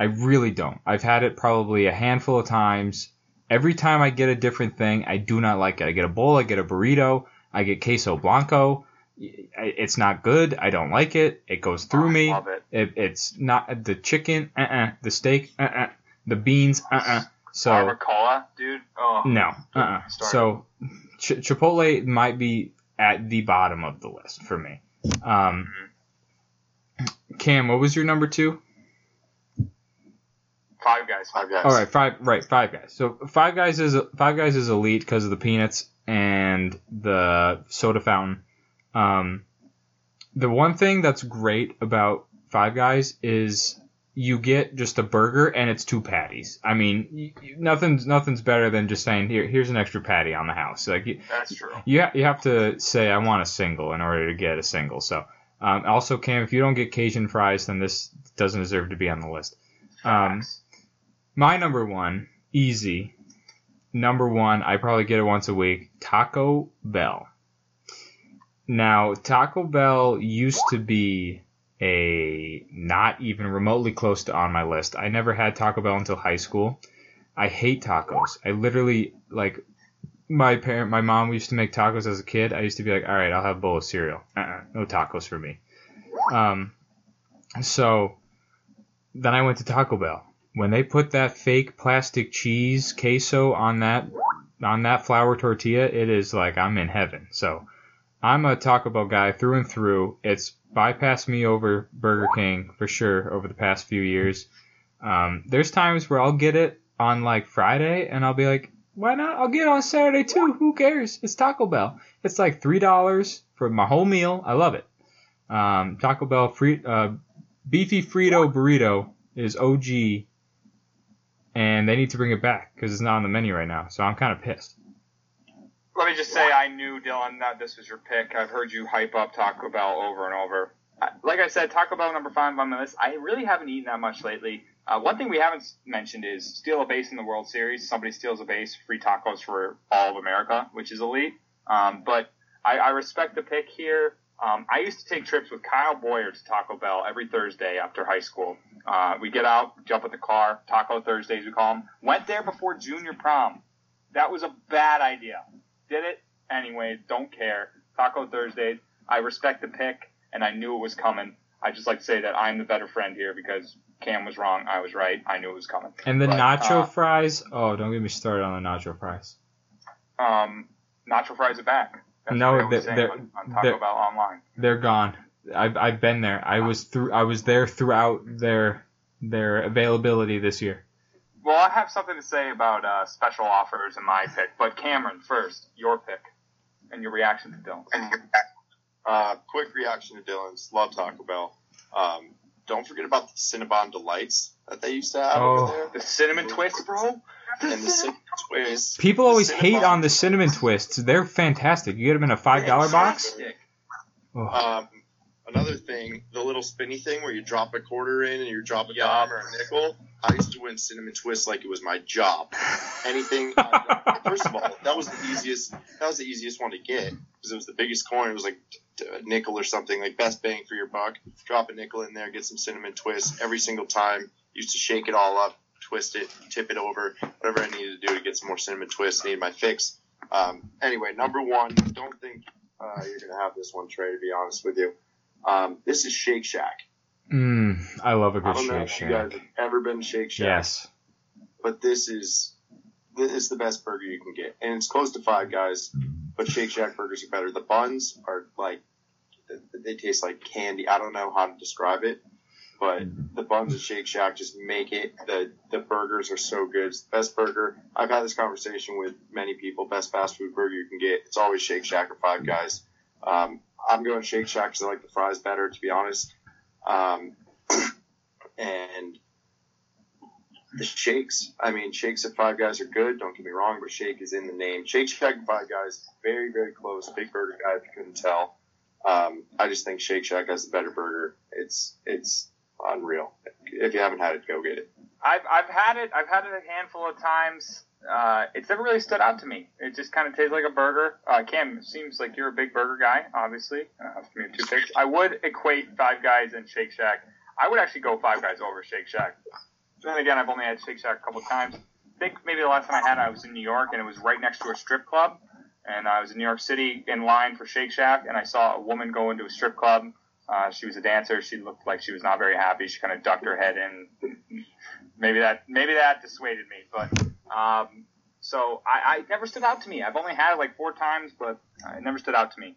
I really don't. I've had it probably a handful of times. Every time I get a different thing, I do not like it. I get a bowl, I get a burrito, I get queso blanco. It's not good. I don't like it. It goes through I me. Love it. It, it's not the chicken. Uh uh The steak. Uh uh The beans. Uh uh So Barbacoa, dude. Oh, no. Uh uh Start. So Ch- Chipotle might be at the bottom of the list for me. Um, Cam, what was your number two? Five Guys. Five guys. All right, five. Right, Five Guys. So Five Guys is Five Guys is elite because of the peanuts and the soda fountain. Um, the one thing that's great about Five Guys is you get just a burger and it's two patties. I mean, y y- nothing's nothing's better than just saying here here's an extra patty on the house. Like you, That's true. you, ha- you have to say I want a single in order to get a single. So um, also, Cam, if you don't get Cajun fries, then this doesn't deserve to be on the list. Um, my number one, easy. Number one, I probably get it once a week. Taco Bell. Now, Taco Bell used to be a not even remotely close to on my list. I never had Taco Bell until high school. I hate tacos. I literally like my parent, my mom used to make tacos as a kid. I used to be like, all right, I'll have a bowl of cereal. Uh-uh, no tacos for me. Um, so then I went to Taco Bell. When they put that fake plastic cheese queso on that on that flour tortilla, it is like I'm in heaven. So I'm a Taco Bell guy through and through. It's bypassed me over Burger King for sure over the past few years. Um, there's times where I'll get it on like Friday and I'll be like, why not? I'll get it on Saturday too. Who cares? It's Taco Bell. It's like three dollars for my whole meal. I love it. Um, Taco Bell free uh, beefy Frito burrito is OG, and they need to bring it back because it's not on the menu right now. So I'm kind of pissed. Let me just say, I knew Dylan that this was your pick. I've heard you hype up Taco Bell over and over. Like I said, Taco Bell number five on my list. I really haven't eaten that much lately. Uh, one thing we haven't mentioned is steal a base in the World Series. Somebody steals a base, free tacos for all of America, which is elite. Um, but I, I respect the pick here. Um, I used to take trips with Kyle Boyer to Taco Bell every Thursday after high school. Uh, we get out, jump at the car, Taco Thursdays we call them. Went there before junior prom. That was a bad idea. Did it anyways. Don't care. Taco Thursdays. I respect the pick, and I knew it was coming. I just like to say that I'm the better friend here because Cam was wrong. I was right. I knew it was coming. And the But, nacho uh, fries. Oh, don't get me started on the nacho fries. Um, nacho fries are back. That's No, they're- they're- on, on Taco they're- Bell online. They're gone. I've I've been there. I was through. I was there throughout their their availability this year. Well, I have something to say about uh, special offers and my pick, but Cameron first, your pick and your reaction to Dylan. Uh, quick reaction to Dylan's. Love Taco Bell. Um, don't forget about the Cinnabon Delights that they used to have Oh. over there. The cinnamon twist, bro. And the cinnamon twist. People always Cinnamon- hate on the cinnamon twists. They're fantastic. You get them in a five dollar box. Oh, Um, another thing, the little spinny thing where you drop a quarter in and you drop a Yeah. dime or a nickel. I used to win cinnamon twists like it was my job. Anything. first of all, that was the easiest. That was the easiest one to get because it was the biggest coin. It was like a nickel or something. Like best bang for your buck. Drop a nickel in there, get some cinnamon twists every single time. Used to shake it all up, twist it, tip it over, whatever I needed to do to get some more cinnamon twists. Needed my fix. Um, anyway, number one. Don't think uh, you're gonna have this one, Trey. To be honest with you, um, this is Shake Shack. mm, I love a good don't know Shake if you guys Shack. have ever been to Shake Shack Yes. but this is this is the best burger you can get, and it's close to Five Guys. But Shake Shack burgers are better. The buns are like they taste like candy. I don't know how to describe it, but the buns at Shake Shack just make it. the The burgers are so good. It's the best burger. I've had this conversation with many people. Best fast food burger you can get. It's always Shake Shack or Five Guys. Um, I'm going Shake Shack because I like the fries better, to be honest. Um, and the shakes. I mean, shakes at Five Guys are good. Don't get me wrong, but shake is in the name. Shake Shack and Five Guys, very, very close. Big burger guy, if you couldn't tell. Um, I just think Shake Shack has the better burger. It's it's unreal. If you haven't had it, go get it. I've I've had it. I've had it a handful of times. Uh, it's never really stood out to me. It just kind of tastes like a burger. Uh, Cam, seems like you're a big burger guy, obviously. Uh, your two picks, I would equate Five Guys and Shake Shack. I would actually go Five Guys over Shake Shack. Then again, I've only had Shake Shack a couple times. I think maybe the last time I had it, I was in New York, and it was right next to a strip club. And I was in New York City in line for Shake Shack, and I saw a woman go into a strip club. Uh, she was a dancer. She looked like she was not very happy. She kind of ducked her head in. Maybe that maybe that dissuaded me, but um, so I, I never stood out to me. I've only had it like four times, but it never stood out to me.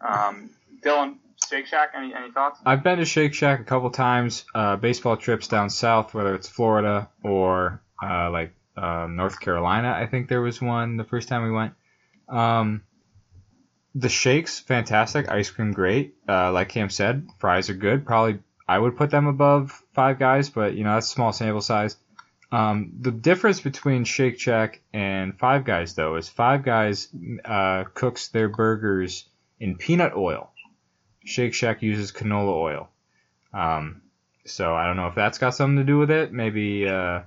Um, Dylan, Shake Shack, any any thoughts? I've been to Shake Shack a couple times. Uh, baseball trips down south, whether it's Florida or uh, like uh, North Carolina. I think there was one the first time we went. Um, the shakes, fantastic. Ice cream, great. Uh, like Cam said, fries are good. Probably I would put them above Five Guys, but you know that's small sample size. Um, the difference between Shake Shack and Five Guys, though, is Five Guys uh, cooks their burgers in peanut oil. Shake Shack uses canola oil. Um, so I don't know if that's got something to do with it. Maybe uh,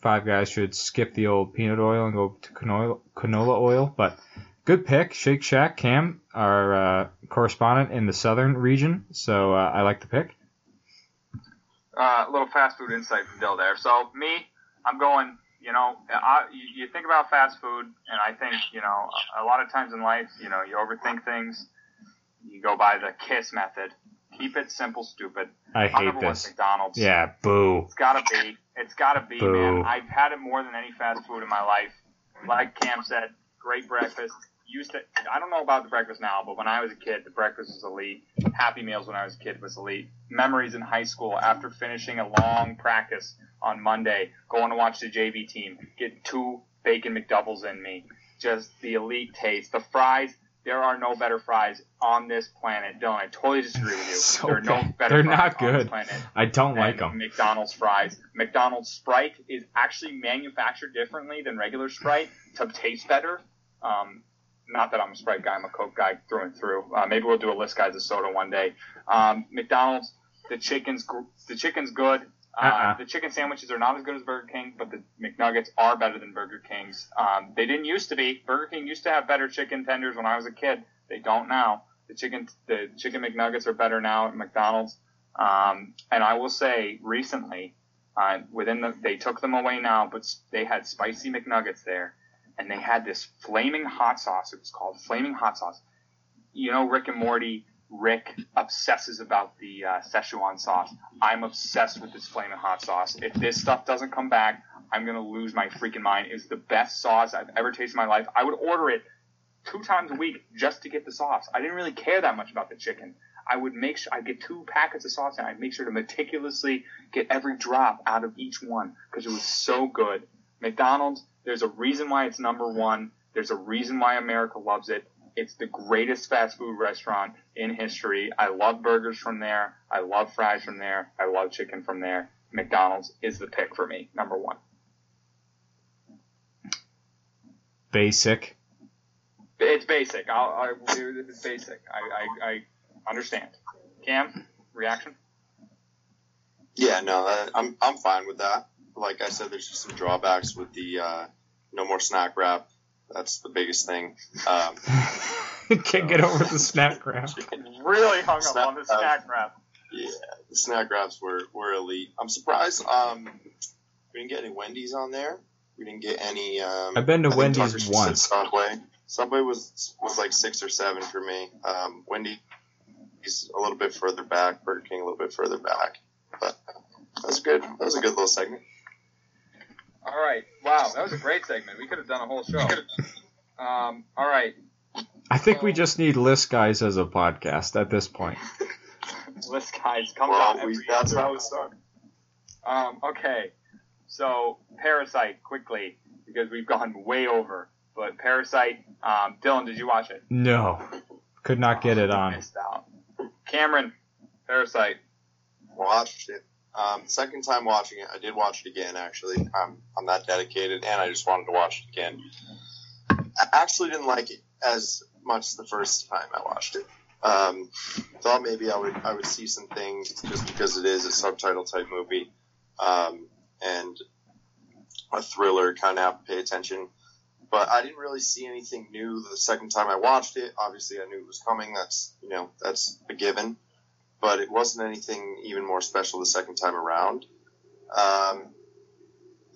Five Guys should skip the old peanut oil and go to canola, canola oil. But good pick, Shake Shack. Cam, our uh, correspondent in the southern region. So uh, I like the pick. Uh, a little fast food insight from Dill there. So me, I'm going you know, I, you, think about fast food, and I think, you know, a, lot of times in life, you know, you overthink things. You go by the KISS method. Keep it simple, stupid. I hate this. McDonald's. Yeah, boo. It's gotta be. It's gotta be, Boo. man. I've had it more than any fast food in my life. Like Cam said, great breakfast. Used to. I don't know about the breakfast now, but when I was a kid, the breakfast was elite. Happy Meals when I was a kid was elite. Memories in high school after finishing a long practice on Monday, going to watch the JV team, get two bacon McDoubles in me. Just the elite taste. The fries. There are no better fries on this planet. Dylan, I totally disagree with you. So there are no better They're fries not on this good. planet I don't like them. McDonald's fries. McDonald's Sprite is actually manufactured differently than regular Sprite to taste better. Um, not that I'm a Sprite guy, I'm a Coke guy through and through. Uh, maybe we'll do a list guys of soda one day. Um, McDonald's, the chicken's the chicken's good. Uh, Uh-uh. The chicken sandwiches are not as good as Burger King, but the McNuggets are better than Burger King's. Um, they didn't used to be. Burger King used to have better chicken tenders when I was a kid. They don't now. The chicken the chicken McNuggets are better now at McDonald's. Um, and I will say, recently, uh, within the, they took them away now, but they had spicy McNuggets there, and they had this flaming hot sauce. It was called flaming hot sauce. You know, Rick and Morty. Rick obsesses about the uh, Szechuan sauce. I'm obsessed with this flaming hot sauce. If this stuff doesn't come back, I'm gonna lose my freaking mind. It's the best sauce I've ever tasted in my life. I would order it two times a week just to get the sauce. I didn't really care that much about the chicken. I would make sure I'd get two packets of sauce and I'd make sure to meticulously get every drop out of each one because it was so good. McDonald's, there's a reason why it's number one. There's a reason why America loves it. It's the greatest fast food restaurant in history. I love burgers from there. I love fries from there. I love chicken from there. McDonald's is the pick for me, number one. Basic. It's basic. I'll, I do this. It's basic. I, I, I understand. Cam, reaction? Yeah, no, I'm I'm fine with that. Like I said, there's just some drawbacks with the uh, no more snack wrap. That's the biggest thing. Um, Can't get over the snack wrap. Really hung up on the snack wrap. yeah, the snack wraps were, were elite. I'm surprised um, we didn't get any Wendy's on there. We didn't get any. Um, I've been to I Wendy's once. Subway. Subway was was like six or seven for me. Um, Wendy's a little bit further back. Burger King a little bit further back. But that was good. That was a good little segment. All right. Wow, that was a great segment. We could have done a whole show. Um, all right. I think we just need list guys as a podcast at this point. List guys comes out every we, that's how it started. Um, okay. So, Parasite, quickly, because we've gone way over. But Parasite, um, Dylan, did you watch it? No, could not get it on. Missed out. Cameron, Parasite. Watched it. Um, second time watching it, I did watch it again. Actually, I'm I'm that dedicated, and I just wanted to watch it again. I actually didn't like it as much the first time I watched it. Um, thought maybe I would I would see some things just because it is a subtitle type movie, um, and a thriller. Kind of have to pay attention. But I didn't really see anything new the second time I watched it. Obviously, I knew it was coming. That's you know that's a given but it wasn't anything even more special the second time around. Um,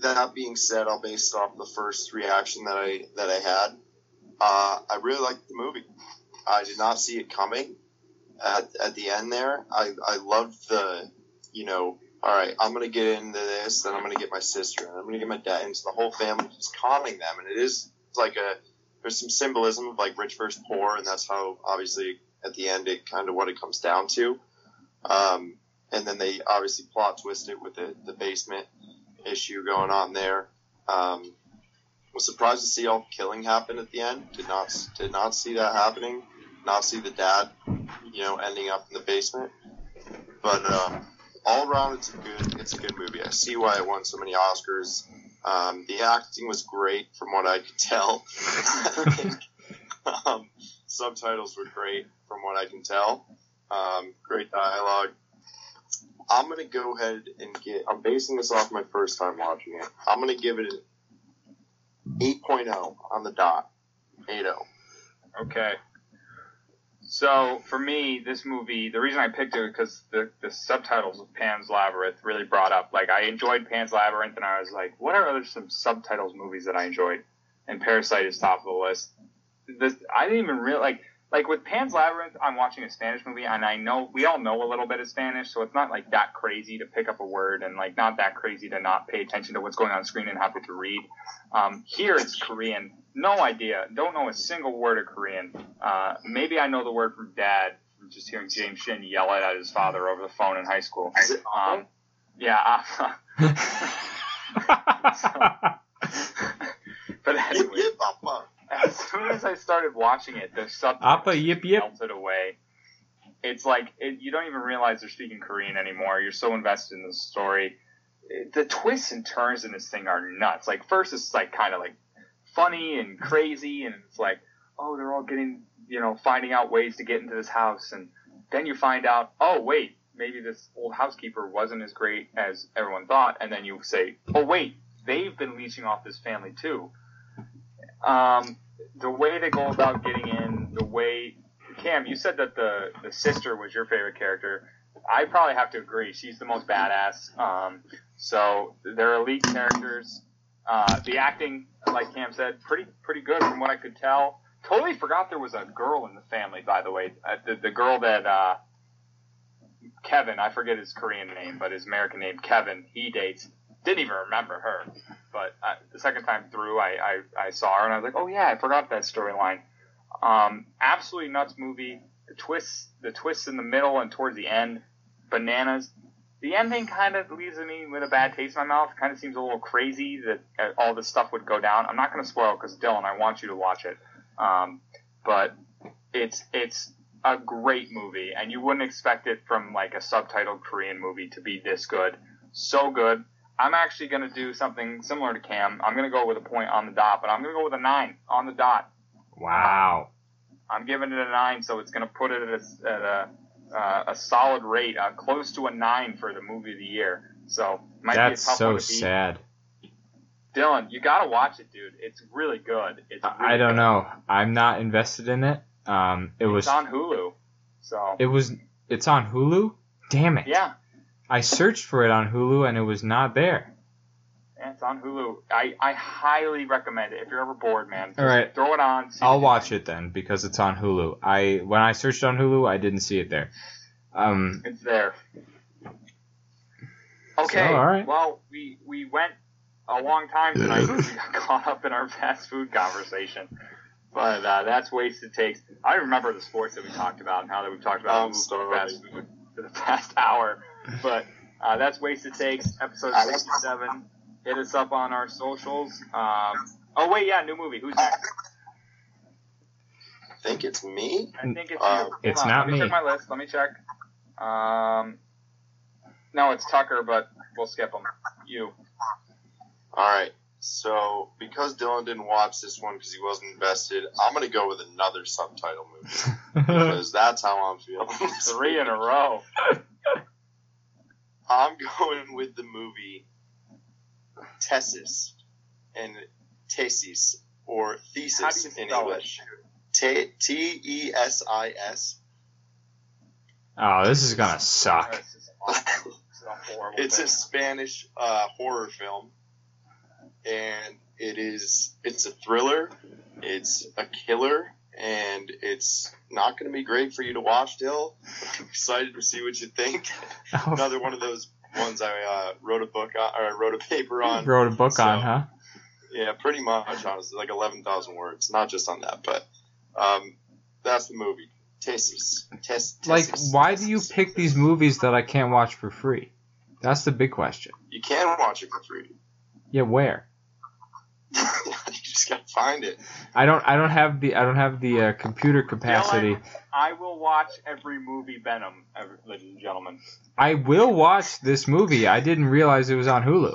that being said, I'll base it off the first reaction that I that I had. Uh, I really liked the movie. I did not see it coming at, at the end there. I, I loved the, you know, all right, I'm going to get into this, then I'm going to get my sister, and I'm going to get my dad, and the whole family just calming them. And it is like a, there's some symbolism of like rich versus poor, and that's how obviously at the end it kind of what it comes down to. Um, and then they obviously plot twist it with the, the basement issue going on there. Um, was surprised to see all the killing happen at the end. Did not did not see that happening. Not see the dad, you know, ending up in the basement. But um, all around, it's a good it's a good movie. I see why it won so many Oscars. Um, the acting was great from what I could tell. um, subtitles were great from what I can tell. Um, great dialogue. I'm gonna go ahead and get. I'm basing this off my first time watching it. I'm gonna give it an 8.0 on the dot. 8.0. Okay. So for me, this movie, the reason I picked it because the, the subtitles of Pan's Labyrinth really brought up. Like I enjoyed Pan's Labyrinth, and I was like, what are other some subtitles movies that I enjoyed? And Parasite is top of the list. This I didn't even real like like with Pan's Labyrinth. I'm watching a Spanish movie, and I know we all know a little bit of Spanish, so it's not like that crazy to pick up a word, and like not that crazy to not pay attention to what's going on screen and have to read. Um, here it's Korean. No idea. Don't know a single word of Korean. Uh, maybe I know the word from Dad from just hearing James Shin yell it at his father over the phone in high school. Um, yeah. but Yip, anyway, yip, papa. As soon as I started watching it, the subtitles yip yip. melted away. It's like it, you don't even realize they're speaking Korean anymore. You're so invested in the story. The twists and turns in this thing are nuts. Like first, it's like kind of like funny and crazy, and it's like, oh, they're all getting, you know, finding out ways to get into this house, and then you find out, oh, wait, maybe this old housekeeper wasn't as great as everyone thought, and then you say, oh, wait, they've been leeching off this family too. Um, the way they go about getting in, the way Cam, you said that the the sister was your favorite character. I probably have to agree. She's the most badass. Um, so they're elite characters. Uh, the acting, like Cam said, pretty pretty good from what I could tell. Totally forgot there was a girl in the family. By the way, uh, the the girl that uh, Kevin, I forget his Korean name, but his American name Kevin, he dates. Didn't even remember her. But the second time through, I, I, I saw her and I was like, oh yeah, I forgot that storyline. Um, absolutely nuts movie. The twists, the twists in the middle and towards the end, bananas. The ending kind of leaves me with a bad taste in my mouth. Kind of seems a little crazy that uh, all this stuff would go down. I'm not going to spoil because Dylan, I want you to watch it. Um, but it's it's a great movie, and you wouldn't expect it from like a subtitled Korean movie to be this good. So good. I'm actually going to do something similar to Cam. I'm going to go with a point on the dot, but I'm going to go with a nine on the dot. wow. I'm giving it a nine, so it's going to put it at a, at a, uh, a solid rate, uh, close to a nine for the movie of the year. So might That's be a tough so one to beat. sad. Dylan, you got to watch it, dude. It's really good. It's really I don't good. know. I'm not invested in it. Um, it was on Hulu. So it was it's on Hulu. Damn it! yeah, I searched for it on Hulu and it was not there. yeah, it's on Hulu. I, I highly recommend it if you're ever bored, man. Just All right. throw it on. see I'll what watch it then because it's on Hulu. I when I searched on Hulu, I didn't see it there. Um, It's there. Okay. So, all right. Well, we we went a long time tonight we got caught up in our fast food conversation. But uh, that's wasted takes. I remember the sports that we talked about and how that we talked about I'm moving starving. fast food for the past hour. But uh, that's wasted takes, episode sixty-seven. Hit us up on our socials. Um, oh wait, yeah, new movie. Who's next? I think it's me. I think it's Uh, you. Hold it's on, not Let me. me. check my list. Let me check. Um, no, it's Tucker, but we'll skip him. You. All right. So because Dylan didn't watch this one because he wasn't invested, I'm gonna go with another subtitle movie because that's how I'm feeling. Three in a row. I'm going with the movie Tessis and Tesis or Thesis in English. T T E S I S. oh, this is gonna suck. This is awful. This is a horrible It's a Spanish uh, horror film, and it is it's a thriller. It's a killer, and it's not going to be great for you to watch. I'm excited to see what you think. Another one of those ones I uh, wrote a book on, or I wrote a paper on. Wrote a book So- on, huh? Yeah, pretty much, honestly, like eleven thousand words. Not just on that, but um, that's the movie. Tesis. Tes- Like, Tesis. why do you pick these movies that I can't watch for free? That's the big question. You can watch it for free. Yeah, where? gotta find it. I don't. I don't have the. I don't have the uh, computer capacity. I will watch every movie Venom, every- ladies and gentlemen. I will watch this movie. I didn't realize it was on Hulu.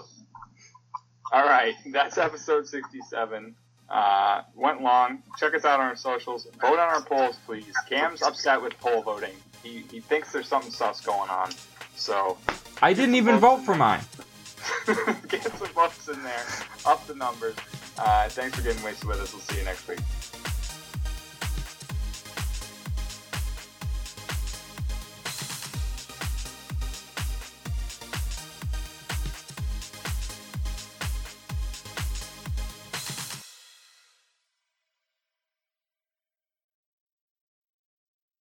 All right, that's episode 67. Uh, went long. Check us out on our socials. Vote on our polls, please. Cam's upset with poll voting. He, he thinks there's something sus going on. So I didn't even vote for mine. get some votes in there. Up the numbers. Uh, thanks for getting wasted with us. We'll see you next week.